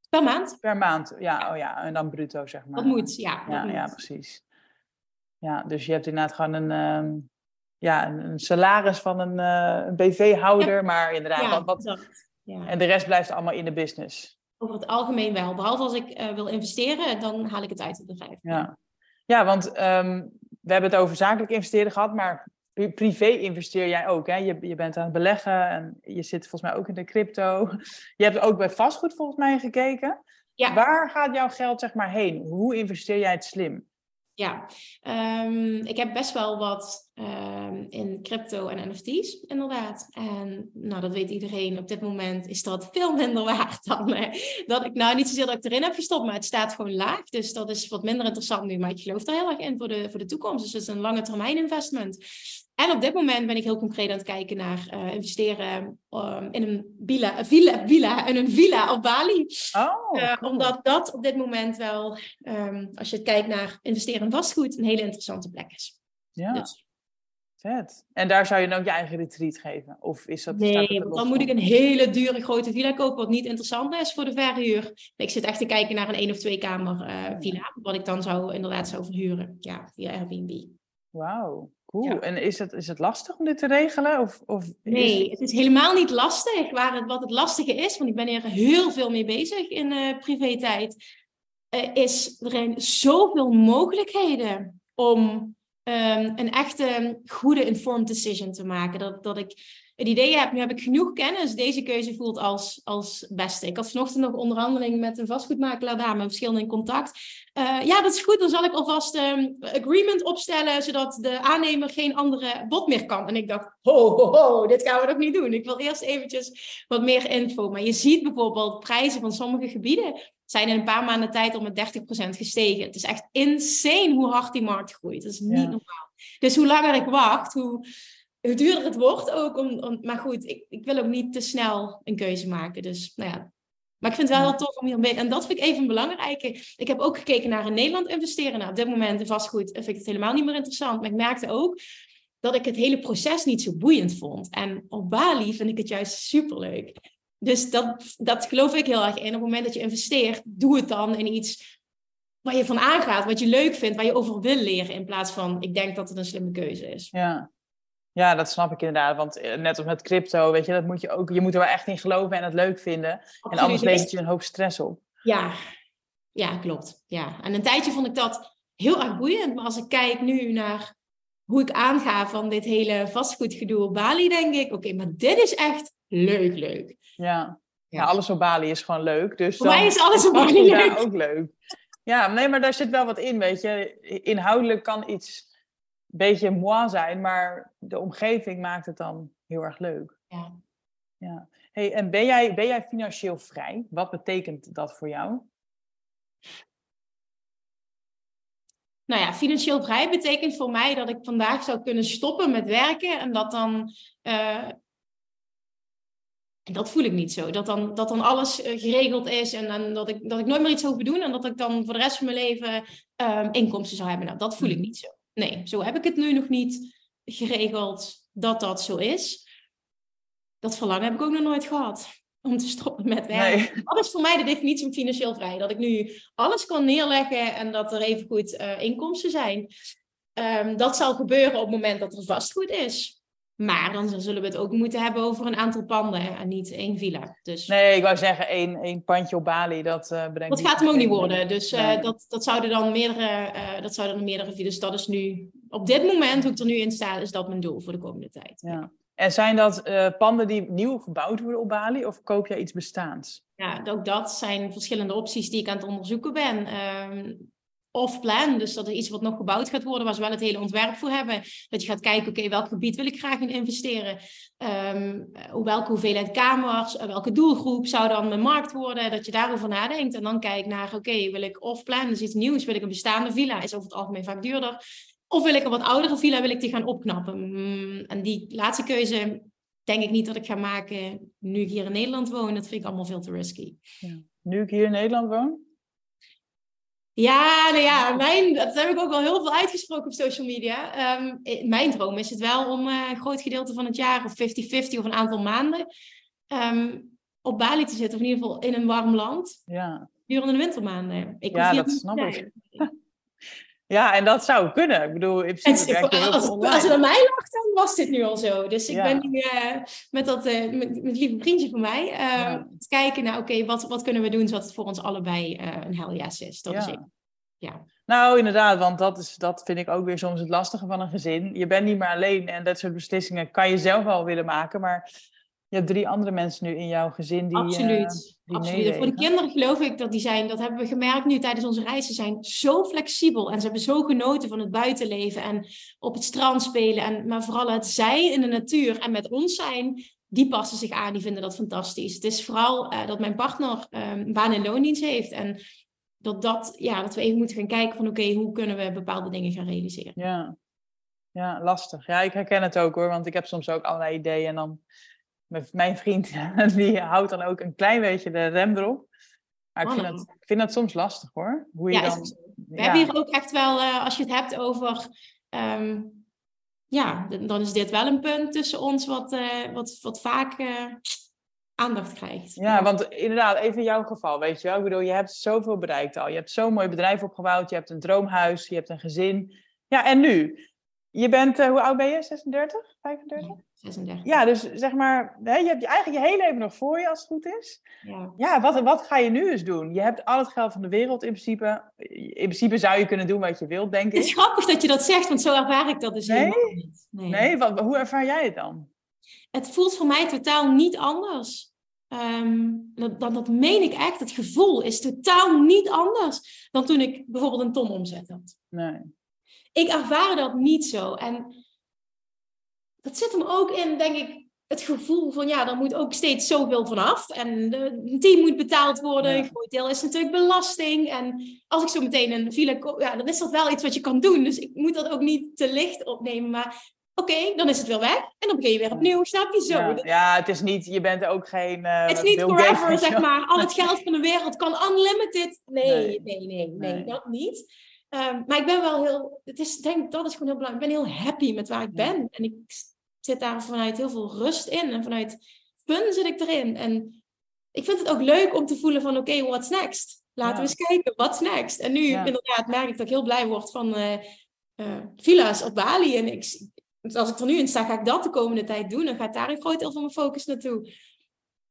per maand. Per maand, ja, oh ja, en dan bruto, zeg maar. Dat moet, ja. Dat Ja, moet. ja, precies. Ja, dus je hebt inderdaad gewoon een, ehm, ja, een, een salaris van een, eh, een BV-houder, maar inderdaad, Ja, wat. Ja. en de rest blijft allemaal in de business. Over het algemeen wel. Behalve als ik eh, wil investeren, dan haal ik het uit het bedrijf. Ja, ja want ehm, we hebben het over zakelijk investeren gehad, maar pri- privé investeer jij ook. Hè? Je, je bent aan het beleggen en je zit volgens mij ook in de crypto. *laughs* Je hebt ook bij vastgoed volgens mij gekeken. Ja. Waar gaat jouw geld zeg maar heen? Hoe investeer jij het slim? Ja, Ehm, ik heb best wel wat ehm, in crypto en NFT's, inderdaad. En nou, dat weet iedereen. Op dit moment is dat *laughs* veel minder waard dan eh, dat ik, nou niet zozeer dat ik erin heb gestopt, maar het staat gewoon laag. Dus dat is wat minder interessant nu. Maar ik geloof daar heel erg in voor de, voor de toekomst. Dus het is een lange termijn investment. En op dit moment ben ik heel concreet aan het kijken naar eh, investeren ehm, in een villa, villa, villa, in een villa op Bali. Oh, Eh, cool. Omdat dat op dit moment wel, ehm, als je kijkt naar investeren in vastgoed, een hele interessante plek is. Ja, Dus, vet. En daar zou je dan ook je eigen retreat geven? Of is dat... nee, want dan moet ik een hele dure grote villa kopen, wat niet interessant is voor de verhuur. Ik zit echt te kijken naar een één of twee kamer eh, villa, wat ik dan zou inderdaad zou verhuren. Ja, via Airbnb. Wauw, cool. Ja. En is het, is het lastig om dit te regelen? Of, of is- Nee, het is helemaal niet lastig. Waar het, wat het lastige is, want ik ben hier heel veel mee bezig in eh privé-tijd, eh, is er zijn zoveel mogelijkheden om ehm, een echte goede informed decision te maken. Dat, dat ik het idee heb, nu heb ik genoeg kennis, deze keuze voelt als, als beste. Ik had vanochtend nog onderhandeling met een vastgoedmakelaar daar, met verschillende in contact. Uh, ja, dat is goed, dan zal ik alvast een agreement opstellen, zodat de aannemer geen andere bod meer kan. En ik dacht, ho, ho, ho, dit gaan we nog niet doen. Ik wil eerst eventjes wat meer info. Maar je ziet bijvoorbeeld prijzen van sommige gebieden zijn in een paar maanden tijd al met 30% gestegen. Het is echt insane hoe hard die markt groeit. Dat is niet normaal. Dus hoe langer ik wacht, hoe, hoe duurder het wordt ook. Om, om, maar goed, ik, ik wil ook niet te snel een keuze maken. Dus nou ja, maar ik vind het wel heel tof om hier mee. En dat vind ik even belangrijk. Ik heb ook gekeken naar in Nederland investeren. Nou, op dit moment in vastgoed vind ik het helemaal niet meer interessant. Maar ik merkte ook dat ik het hele proces niet zo boeiend vond. En op Bali vind ik het juist superleuk. Dus dat, dat geloof ik heel erg in. Op het moment dat je investeert, doe het dan in iets waar je van aangaat, wat je leuk vindt, waar je over wil leren, in plaats van ik denk dat het een slimme keuze is. Ja, ja dat snap ik inderdaad. Want eh, net als met crypto, weet je, dat moet je ook, je moet er wel echt in geloven en het leuk vinden. En anders levert je een hoop stress op. Ja, ja, klopt. Ja. En een tijdje vond ik dat heel erg boeiend. Maar als ik kijk nu naar hoe ik aanga van dit hele vastgoedgedoe op Bali, denk ik, oké, maar dit is echt leuk, leuk. Ja. ja, alles op Bali is gewoon leuk. Dus Voor mij is alles op Bali leuk. ook leuk. Ja, nee, maar daar zit wel wat in, weet je. Inhoudelijk kan iets beetje moi zijn, maar de omgeving maakt het dan heel erg leuk. Ja. ja. Hey, en ben jij, ben jij financieel vrij? Wat betekent dat voor jou? Nou ja, financieel vrij betekent voor mij dat ik vandaag zou kunnen stoppen met werken en dat dan uh, en dat voel ik niet zo. Dat dan, dat dan alles eh, geregeld is en, en dat, ik, dat ik nooit meer iets hoef te doen en dat ik dan voor de rest van mijn leven um, inkomsten zou hebben. Nou, dat voel ik mm. niet zo. Nee, zo heb ik het nu nog niet geregeld dat dat zo is. Dat verlangen heb ik ook nog nooit gehad om te stoppen met werken. Nee. Dat is voor mij de definitie van financieel vrij. Dat ik nu alles kan neerleggen en dat er even goed uh, inkomsten zijn. Um, dat zal gebeuren op het moment dat er vastgoed is. Maar dan zullen we het ook moeten hebben over een aantal panden en niet één villa. Dus... Nee, ik wou zeggen één, één pandje op Bali, dat uh, brengt... Dat gaat hem ook niet worden. Dus uh, dat, dat zouden dan meerdere, uh, dat zouden dan meerdere villas... Dat is nu, op dit moment, hoe ik er nu in sta, is dat mijn doel voor de komende tijd. Ja. En zijn dat panden die nieuw gebouwd worden op Bali of koop jij iets bestaans? Ja, ook dat zijn verschillende opties die ik aan het onderzoeken ben. Uh, off-plan. Dus dat is iets wat nog gebouwd gaat worden, waar ze wel het hele ontwerp voor hebben. Dat je gaat kijken, oké, welk gebied wil ik graag in investeren? Um, welke hoeveelheid kamers, eh, welke doelgroep zou dan mijn markt worden? Dat je daarover nadenkt en dan kijkt naar, oké, wil ik off-plan, dus iets nieuws? Wil ik een bestaande villa? Is over het algemeen vaak duurder. Of wil ik een wat oudere villa, wil ik die gaan opknappen? Mm, en die laatste keuze denk ik niet dat ik ga maken nu ik hier in Nederland woon. Dat vind ik allemaal veel te risky. Ja. Nu ik hier in Nederland woon? Ja, nou ja, mijn, dat heb ik ook wel heel veel uitgesproken op social media. Um, mijn droom is het wel om uh, een groot gedeelte van het jaar, of 50-50 of een aantal maanden, um, op Bali te zitten. Of in ieder geval in een warm land. Ja. Durende de wintermaanden. Ik ja, dat snap ik. Ja, en dat zou kunnen. Ik bedoel, in principe het, als, als, als het aan mij lag, dan was dit nu al zo. Dus ik ben nu uh, met dat uh, met, met lieve vriendje van mij uh, ja. te kijken naar, oké, okay, wat, wat kunnen we doen zodat het voor ons allebei een hell yes is. Dat ja. is ik. Ja. Nou, inderdaad, want dat, is, dat vind ik ook weer soms het lastige van een gezin. Je bent niet meer alleen en dat soort beslissingen kan je zelf wel willen maken, maar je hebt drie andere mensen nu in jouw gezin die. Absoluut. Uh, die Absoluut. Voor de kinderen geloof ik dat die zijn, dat hebben we gemerkt nu tijdens onze reizen, zijn zo flexibel. En ze hebben zo genoten van het buitenleven en op het strand spelen. En, maar vooral het zijn in de natuur en met ons zijn, die passen zich aan, die vinden dat fantastisch. Het is vooral uh, dat mijn partner um, baan- en loondienst heeft. En dat, dat, ja, dat we even moeten gaan kijken van oké, okay, hoe kunnen we bepaalde dingen gaan realiseren. Ja. ja, lastig. Ja, ik herken het ook hoor, want ik heb soms ook allerlei ideeën en dan mijn vriend, *laughs* die houdt dan ook een klein beetje de rem erop. Maar ik vind, dat, ik vind dat soms lastig hoor. Hoe je ja, dan, we ja. hebben hier ook echt wel, uh, als je het hebt over. Um, ja, dan is dit wel een punt tussen ons wat, uh, wat, wat vaak uh, aandacht krijgt. Ja, want inderdaad, even in jouw geval, weet je wel. Ik bedoel, je hebt zoveel bereikt al. Je hebt zo'n mooi bedrijf opgebouwd. Je hebt een droomhuis. Je hebt een gezin. Ja, en nu? Je bent, hoe oud ben je? 36? 35? 36. Ja, dus zeg maar, hè, je hebt je eigenlijk je hele leven nog voor je als het goed is. Ja, ja wat, wat ga je nu eens doen? Je hebt al het geld van de wereld in principe. In principe zou je kunnen doen wat je wilt, denk ik. Het is grappig dat je dat zegt, want zo ervaar ik dat dus nee? helemaal niet. Nee, nee wat, hoe ervaar jij het dan? Het voelt voor mij totaal niet anders. Ehm, dat, dat, dat meen ik echt. Het gevoel is totaal niet anders dan toen ik bijvoorbeeld een ton omzet had. Nee. Ik ervaar dat niet zo. En dat zit hem ook in, denk ik, het gevoel van ja, er moet ook steeds zoveel vanaf. En een team moet betaald worden. Een groot deel is natuurlijk belasting. En als ik zo meteen een file ja, dan is dat wel iets wat je kan doen. Dus ik moet dat ook niet te licht opnemen. Maar oké, dan is het weer weg. En dan begin je weer opnieuw, snap je zo? Ja, ja het is niet, je bent ook geen... Uh, het is niet forever, zeg maar. Al het geld van de wereld kan unlimited. Nee, nee, nee, nee, dat niet. Um, maar ik ben wel heel, het is, denk dat is gewoon heel belangrijk. Ik ben heel happy met waar ik ben. En ik zit daar vanuit heel veel rust in. En vanuit fun zit ik erin. En ik vind het ook leuk om te voelen van, oké, what's next? Laten we eens kijken, what's next? En nu inderdaad merk ik dat ik heel blij word van uh, uh, villa's op Bali. En ik, als ik er nu in sta, ga ik dat de komende tijd doen. Dan gaat daar een groot deel van mijn focus naartoe.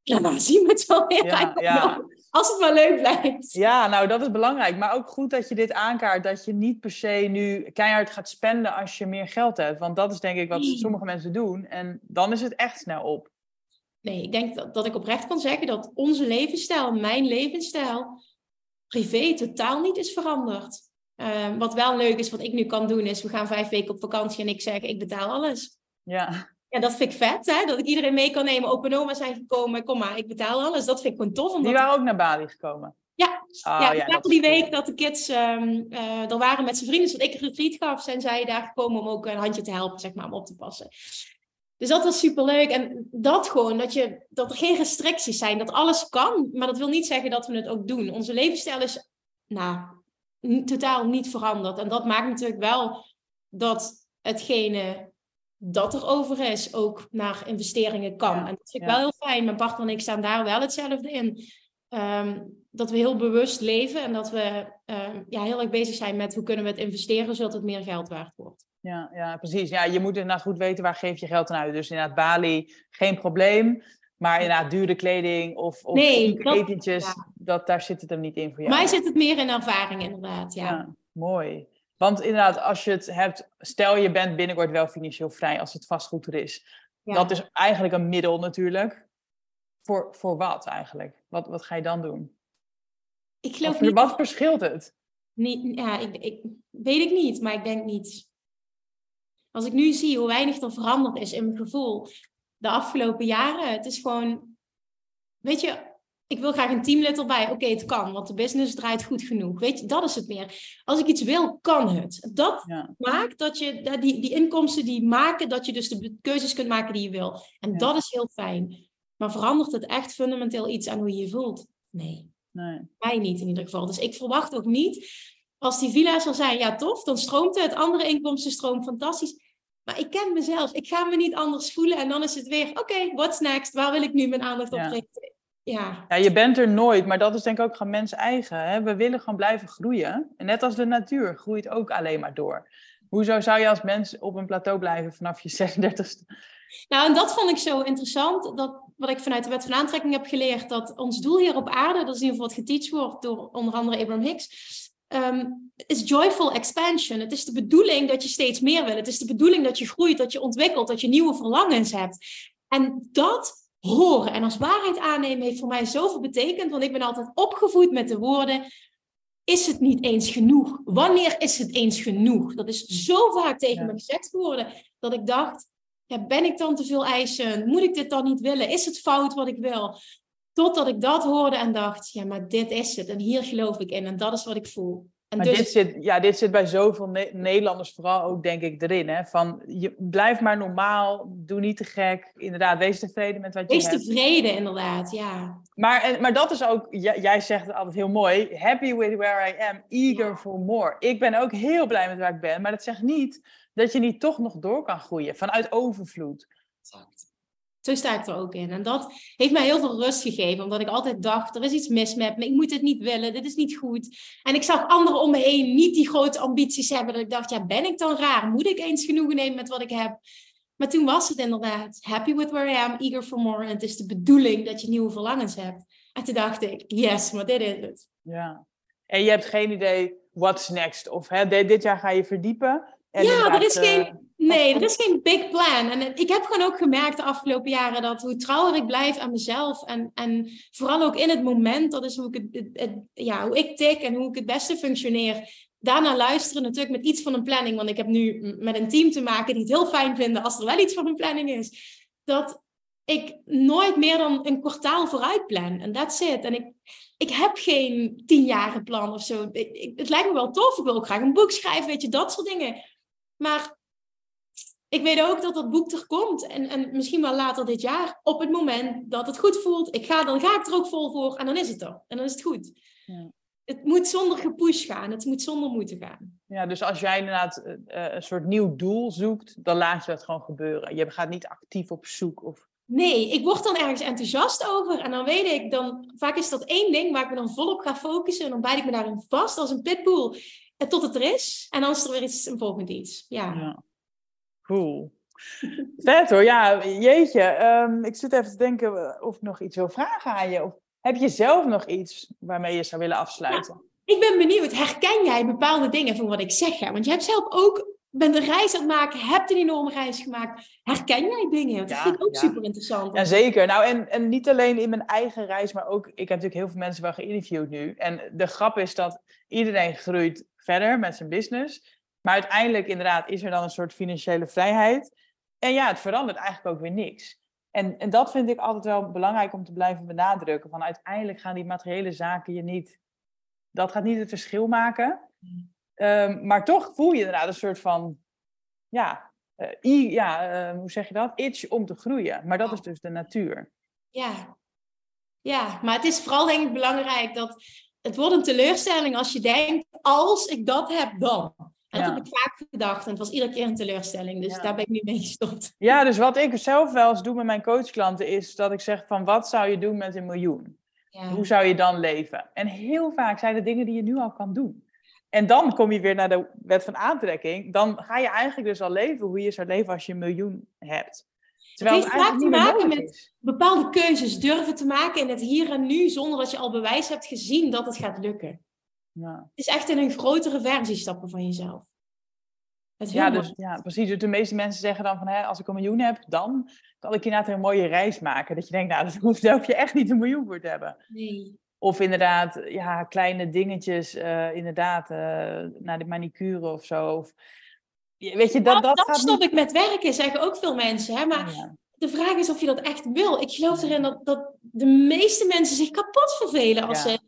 Ja, zien we het wel weer. Ja, *laughs* ja. Als het maar leuk blijft. Ja, nou dat is belangrijk. Maar ook goed dat je dit aankaart. Dat je niet per se nu keihard gaat spenden als je meer geld hebt. Want dat is denk ik wat sommige mensen doen. En dan is het echt snel op. Nee, ik denk dat, dat ik oprecht kan zeggen dat onze levensstijl, mijn levensstijl, privé totaal niet is veranderd. Ehm, wat wel leuk is, wat ik nu kan doen, is we gaan vijf weken op vakantie en ik zeg, ik betaal alles. Ja. Ja, dat vind ik vet, hè? dat ik iedereen mee kan nemen. Open oma zijn gekomen, kom maar, ik betaal alles. Dat vind ik gewoon tof. Omdat... Die waren ook naar Bali gekomen? Ja, oh, ja, ja die week dat de kids um, er waren met zijn vrienden, dat ik een retreat gaf, zijn zij daar gekomen om ook een handje te helpen, zeg maar, om op te passen. Dus dat was superleuk. En dat gewoon, dat, je, dat er geen restricties zijn, dat alles kan. Maar dat wil niet zeggen dat we het ook doen. Onze levensstijl is nou, totaal niet veranderd. En dat maakt natuurlijk wel dat hetgene dat er over is, ook naar investeringen kan. en dat vind ik wel heel fijn. Mijn partner en ik staan daar wel hetzelfde in. Ehm, dat we heel bewust leven en dat we um, ja, heel erg bezig zijn met hoe kunnen we het investeren zodat het meer geld waard wordt. Ja, ja precies. Ja, je moet inderdaad goed weten waar geef je geld aan uit. Dus inderdaad Bali, geen probleem. Maar inderdaad dure kleding of, of nee, dat, etentjes, dat, daar zit het hem niet in voor jou. Mij zit het meer in ervaring inderdaad, ja. ja mooi. Want inderdaad, als je het hebt, stel je bent binnenkort wel financieel vrij als het vastgoed er is. Dat is eigenlijk een middel natuurlijk. Voor, voor wat eigenlijk? Wat, wat ga je dan doen? Ik geloof niet... Wat verschilt het? Niet, ja, ik, ik, weet ik niet, maar ik denk niet. Als ik nu zie hoe weinig er veranderd is in mijn gevoel de afgelopen jaren, het is gewoon, weet je, ik wil graag een teamlid erbij. Oké, het kan, want de business draait goed genoeg. Weet je, dat is het meer. Als ik iets wil, kan het. Dat maakt dat je, die, die inkomsten die maken, dat je dus de keuzes kunt maken die je wil. En dat is heel fijn. Maar verandert het echt fundamenteel iets aan hoe je je voelt? Nee. nee. Mij niet in ieder geval. Dus ik verwacht ook niet, als die villa's er zijn, ja tof, dan stroomt het. Andere inkomsten stroom fantastisch. Maar ik ken mezelf. Ik ga me niet anders voelen. En dan is het weer, oké, what's next? Waar wil ik nu mijn aandacht op richten? Ja. ja, je bent er nooit, maar dat is denk ik ook gewoon mens eigen. Hè? We willen gewoon blijven groeien. En net als de natuur groeit ook alleen maar door. Hoezo zou je als mens op een plateau blijven vanaf je 36e? Nou, en dat vond ik zo interessant. Dat, wat ik vanuit de wet van aantrekking heb geleerd, dat ons doel hier op aarde, dat is in ieder geval wat geteacht wordt door onder andere Abraham Hicks, ehm, is joyful expansion. Het is de bedoeling dat je steeds meer wil. Het is de bedoeling dat je groeit, dat je ontwikkelt, dat je nieuwe verlangens hebt. En dat horen en als waarheid aannemen heeft voor mij zoveel betekend, want ik ben altijd opgevoed met de woorden, is het niet eens genoeg? Wanneer is het eens genoeg? Dat is zo vaak tegen me gezegd geworden, dat ik dacht, ja, ben ik dan te veel eisen? Moet ik dit dan niet willen? Is het fout wat ik wil? Totdat ik dat hoorde en dacht, ja, maar dit is het. En hier geloof ik in en dat is wat ik voel. En maar dus... dit, zit, ja, dit zit bij zoveel Nederlanders vooral ook, denk ik, erin. Hè? Van, je, blijf maar normaal, doe niet te gek. Inderdaad, wees tevreden met wat je wees hebt. Wees tevreden, inderdaad, ja. Maar, en, maar dat is ook, jij zegt het altijd heel mooi, happy with where I am, eager for more. Ik ben ook heel blij met waar ik ben, maar dat zegt niet dat je niet toch nog door kan groeien vanuit overvloed. Exact. Zo sta ik er ook in. En dat heeft mij heel veel rust gegeven, omdat ik altijd dacht, er is iets mis met me, ik moet het niet willen, dit is niet goed. En ik zag anderen om me heen niet die grote ambities hebben, dat ik dacht, ja, ben ik dan raar? Moet ik eens genoegen nemen met wat ik heb? Maar toen was het inderdaad, happy with where I am, eager for more. En het is de bedoeling dat je nieuwe verlangens hebt. En toen dacht ik, yes, maar dit is het. Ja. En je hebt geen idee, what's next? Of hè, dit jaar ga je verdiepen. ja, er is geen... Nee, er is geen big plan. En ik heb gewoon ook gemerkt de afgelopen jaren dat hoe trouwer ik blijf aan mezelf en, en vooral ook in het moment, dat is hoe ik, het, het, ja, hoe ik tik en hoe ik het beste functioneer. Daarna luisteren natuurlijk met iets van een planning, want ik heb nu met een team te maken die het heel fijn vinden als er wel iets van een planning is. Dat ik nooit meer dan een kwartaal vooruit plan. En that's it. En ik, ik heb geen tienjaren plan of zo. het lijkt me wel tof. Ik wil ook graag een boek schrijven, weet je, dat soort dingen. Maar ik weet ook dat dat boek er komt. En, en misschien wel later dit jaar. Op het moment dat het goed voelt. Ik ga, dan ga ik er ook vol voor. En dan is het er. En dan is het goed. Ja. Het moet zonder gepush gaan. Het moet zonder moeten gaan. Ja, dus als jij inderdaad uh, een soort nieuw doel zoekt, dan laat je dat gewoon gebeuren. Je gaat niet actief op zoek of Nee, ik word dan ergens enthousiast over. En dan weet ik, dan, vaak is dat één ding waar ik me dan volop ga focussen. En dan bijt ik me daarin vast als een pitbull. En tot het er is. En dan is er weer iets, een volgend iets. Ja. ja. Cool. *laughs* Vet hoor, ja, jeetje. Ehm, ik zit even te denken of ik nog iets wil vragen aan je. Of heb je zelf nog iets waarmee je zou willen afsluiten? ik ben benieuwd, herken jij bepaalde dingen van wat ik zeg? Want je hebt zelf ook bent een reis aan het maken, hebt een enorme reis gemaakt. Herken jij dingen? Dat vind ik ook super interessant. Ja, zeker. Nou, en, en niet alleen in mijn eigen reis, maar ook, ik heb natuurlijk heel veel mensen wel geïnterviewd nu. En de grap is dat iedereen groeit verder met zijn business. Maar uiteindelijk inderdaad is er dan een soort financiële vrijheid. En ja, het verandert eigenlijk ook weer niks. En, en dat vind ik altijd wel belangrijk om te blijven benadrukken. Van uiteindelijk gaan die materiële zaken je niet... Dat gaat niet het verschil maken. Mm. Ehm, maar toch voel je inderdaad een soort van, ja, uh, ja uh, hoe zeg je dat? Itch om te groeien. Maar dat is dus de natuur. Ja. ja, maar het is vooral denk ik belangrijk dat het wordt een teleurstelling als je denkt, als ik dat heb, dan. En dat heb ik vaak gedacht en het was iedere keer een teleurstelling. Dus daar ben ik nu mee gestopt. Ja, dus wat ik zelf wel eens doe met mijn coachklanten is dat ik zeg van wat zou je doen met een miljoen? Ja. Hoe zou je dan leven? En heel vaak zijn het dingen die je nu al kan doen. En dan kom je weer naar de wet van aantrekking. Dan ga je eigenlijk dus al leven hoe je zou leven als je een miljoen hebt. Terwijl het heeft vaak te maken met bepaalde keuzes durven te maken in het hier en nu, zonder dat je al bewijs hebt gezien dat het gaat lukken. Ja. Het is echt in een grotere versie stappen van jezelf. Ja, dus, ja, precies. Dus de meeste mensen zeggen dan van, hè, als ik een miljoen heb, dan kan ik inderdaad een mooie reis maken. Dat je denkt, nou, *laughs* dat hoeft, daar hoef je echt niet een miljoen voor te hebben. Nee. Of inderdaad, ja, kleine dingetjes, uh, inderdaad, uh, naar de manicure of zo. Of, weet je, dat, dat, dat stop ik met werken, zeggen ook veel mensen. Hè? Maar de vraag is of je dat echt wil. Ik geloof erin dat, dat de meeste mensen zich kapot vervelen als ze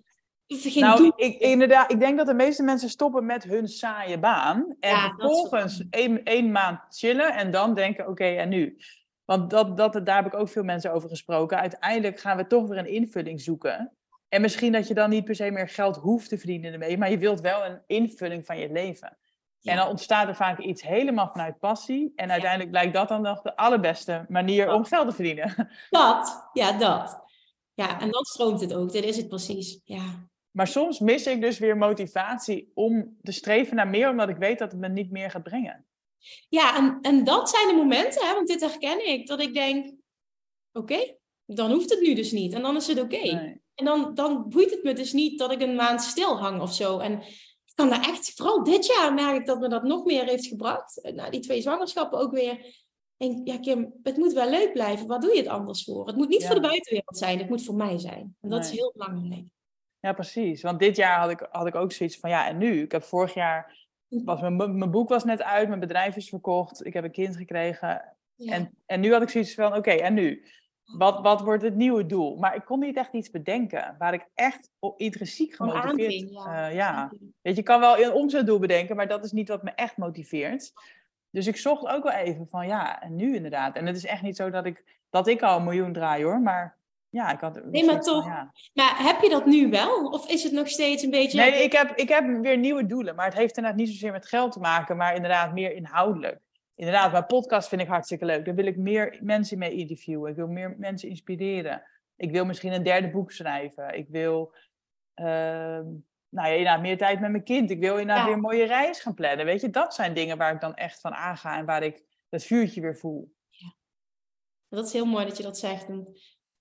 nou, ik, inderdaad, ik denk dat de meeste mensen stoppen met hun saaie baan. En vervolgens één, één maand chillen en dan denken, oké, en nu? Want dat, dat, daar heb ik ook veel mensen over gesproken. Uiteindelijk gaan we toch weer een invulling zoeken. En misschien dat je dan niet per se meer geld hoeft te verdienen ermee, maar je wilt wel een invulling van je leven. En dan ontstaat er vaak iets helemaal vanuit passie. En uiteindelijk lijkt dat dan nog de allerbeste manier om geld te verdienen. Dat, ja, dat. Ja, en dan stroomt het ook. Dat is het precies. Ja. Maar soms mis ik dus weer motivatie om te streven naar meer, omdat ik weet dat het me niet meer gaat brengen. Ja, en, en dat zijn de momenten, hè, want dit herken ik, dat ik denk: oké, dan hoeft het nu dus niet. En dan is het oké. En dan, dan boeit het me dus niet dat ik een maand stil hang of zo. En ik kan daar echt, vooral dit jaar merk ik dat me dat nog meer heeft gebracht. Nou, die twee zwangerschappen ook weer. En ja, Kim, het moet wel leuk blijven. Waar doe je het anders voor? Het moet niet voor de buitenwereld zijn, het moet voor mij zijn. En dat is heel belangrijk. Ja, precies. Want dit jaar had ik, had ik ook zoiets van, ja, en nu? Ik heb vorig jaar, was mijn, mijn boek was net uit, mijn bedrijf is verkocht, ik heb een kind gekregen. En, en nu had ik zoiets van, oké, en nu? Wat, wat wordt het nieuwe doel? Maar ik kon niet echt iets bedenken waar ik echt intrinsiek gemotiveerd... Ja. Uh, ja. Weet je, je kan wel een omzetdoel bedenken, maar dat is niet wat me echt motiveert. Dus ik zocht ook wel even van ja, en nu inderdaad. En het is echt niet zo dat ik, dat ik al een miljoen draai hoor, maar ja, ik had... Nee, maar toch. Maar heb je dat nu wel? Of is het nog steeds een beetje... Nee, ik heb, ik heb weer nieuwe doelen, maar het heeft inderdaad niet zozeer met geld te maken, maar inderdaad meer inhoudelijk inderdaad, mijn podcast vind ik hartstikke leuk. Daar wil ik meer mensen mee interviewen. Ik wil meer mensen inspireren. Ik wil misschien een derde boek schrijven. Ik wil uh, nou ja, inderdaad, meer tijd met mijn kind. Ik wil inderdaad weer een mooie reis gaan plannen. Weet je, dat zijn dingen waar ik dan echt van aanga en waar ik dat vuurtje weer voel. Ja. Dat is heel mooi dat je dat zegt. En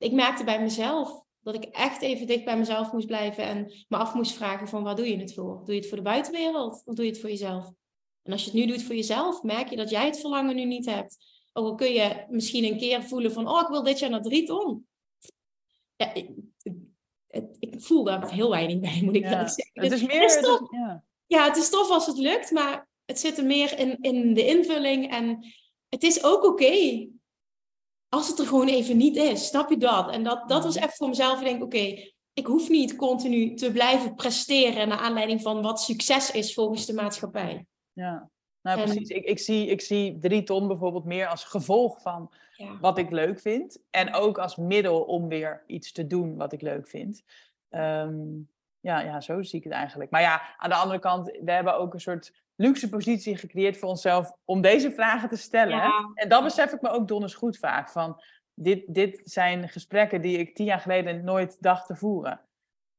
ik merkte bij mezelf dat ik echt even dicht bij mezelf moest blijven en me af moest vragen van waar doe je het voor? Doe je het voor de buitenwereld of doe je het voor jezelf? En als je het nu doet voor jezelf, merk je dat jij het verlangen nu niet hebt. Ook al kun je misschien een keer voelen van, oh, ik wil dit jaar naar drie ton. Ja, ik, ik, voel daar heel weinig bij, moet ik ja. zeggen. Het is dus meer... Het is ja. ja, het is tof als het lukt, maar het zit er meer in, in de invulling. En het is ook oké als het er gewoon even niet is. Snap je dat? En dat, dat was mhm. echt voor mezelf. Ik denk, oké, ik hoef niet continu te blijven presteren naar aanleiding van wat succes is volgens de maatschappij. Ja, nou precies. Ik, ik, zie, ik zie drie ton bijvoorbeeld meer als gevolg van wat ik leuk vind. En ook als middel om weer iets te doen wat ik leuk vind. Ehm, ja, ja, zo zie ik het eigenlijk. Maar ja, aan de andere kant, we hebben ook een soort luxe positie gecreëerd voor onszelf om deze vragen te stellen. En dat besef ik me ook donders goed vaak. Van, dit, dit zijn gesprekken die ik tien jaar geleden nooit dacht te voeren.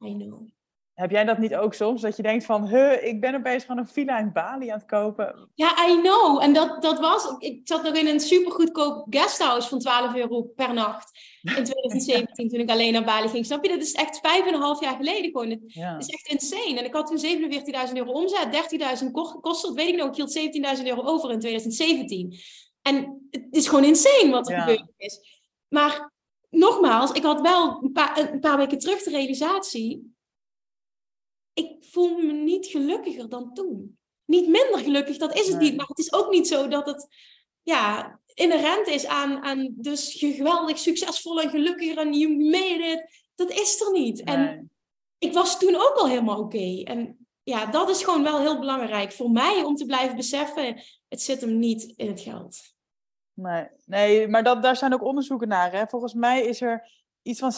I know. Heb jij dat niet ook soms? Dat je denkt van, huh, ik ben opeens gewoon een villa in Bali aan het kopen. Ja, I know. En dat, dat was, ik zat nog in een supergoedkoop guesthouse van 12 euro per nacht. In *laughs* 2017, toen ik alleen naar Bali ging. Snap je? Dat is echt vijf en een half jaar geleden gewoon. Het is echt insane. En ik had toen 47.000 euro omzet, 30.000 kost, weet ik nog, ik hield 17.000 euro over in 2017. En het is gewoon insane wat er gebeurd is. Maar nogmaals, ik had wel een paar, een paar weken terug de realisatie ik voel me niet gelukkiger dan toen. Niet minder gelukkig, dat is het niet. Maar het is ook niet zo dat het ja, inherent is aan, aan dus je geweldig succesvol en gelukkiger en you made it. Dat is er niet. En ik was toen ook al helemaal oké. En ja, dat is gewoon wel heel belangrijk voor mij om te blijven beseffen, het zit hem niet in het geld. Nee, nee maar dat, daar zijn ook onderzoeken naar. Hè? Volgens mij is er iets van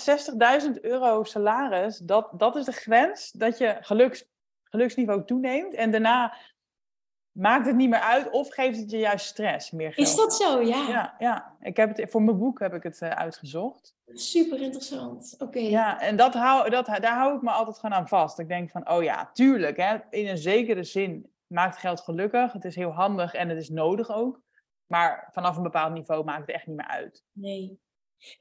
60.000 euro salaris, dat, dat is de grens dat je geluks, geluksniveau toeneemt. En daarna maakt het niet meer uit of geeft het je juist stress, meer geld. Is dat zo? Ja. Ja, ja. Ik heb het, voor mijn boek heb ik het uh, uitgezocht. Super interessant. Oké. Ja, en dat hou, dat, daar hou ik me altijd gewoon aan vast. Ik denk van, oh ja, tuurlijk, hè, in een zekere zin maakt geld gelukkig. Het is heel handig en het is nodig ook. Maar vanaf een bepaald niveau maakt het echt niet meer uit. Nee.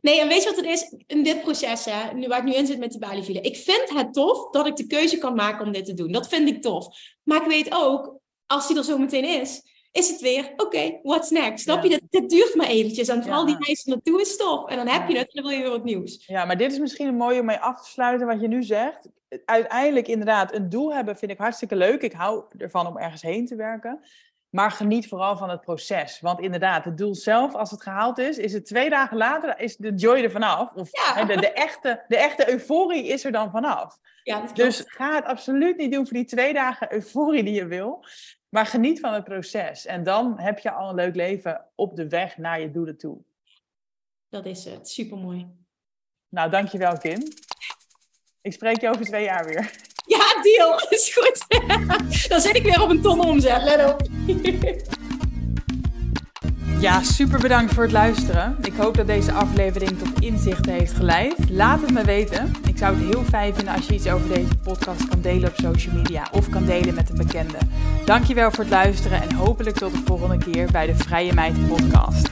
Nee, en weet je wat het is? In dit proces, hè, nu, waar ik nu in zit met die Bali Ik vind het tof dat ik de keuze kan maken om dit te doen. Dat vind ik tof. Maar ik weet ook, als die er zo meteen is, is het weer, oké, what's next? Snap je? Dit, duurt maar eventjes. En vooral die reis naartoe is tof. En dan heb je het en dan wil je weer wat nieuws. Ja, maar dit is misschien een mooie om mee af te sluiten wat je nu zegt. Uiteindelijk inderdaad, een doel hebben vind ik hartstikke leuk. Ik hou ervan om ergens heen te werken. Maar geniet vooral van het proces. Want inderdaad, het doel zelf, als het gehaald is, is het twee dagen later, is de joy er vanaf. Of de, de, echte, de echte euforie is er dan vanaf. Ja, dus ga het absoluut niet doen voor die twee dagen euforie die je wil. Maar geniet van het proces. En dan heb je al een leuk leven op de weg naar je doelen toe. Dat is het. Supermooi. Nou, dankjewel Kim. Ik spreek je over twee jaar weer. Ja, deal. *laughs* Is goed. Dan zit ik weer op een ton omzet. Let op. Ja, super bedankt voor het luisteren. Ik hoop dat deze aflevering tot inzichten heeft geleid. Laat het me weten. Ik zou het heel fijn vinden als je iets over deze podcast kan delen op social media of kan delen met een bekende. Dankjewel voor het luisteren en hopelijk tot de volgende keer bij de Vrije Meid Podcast.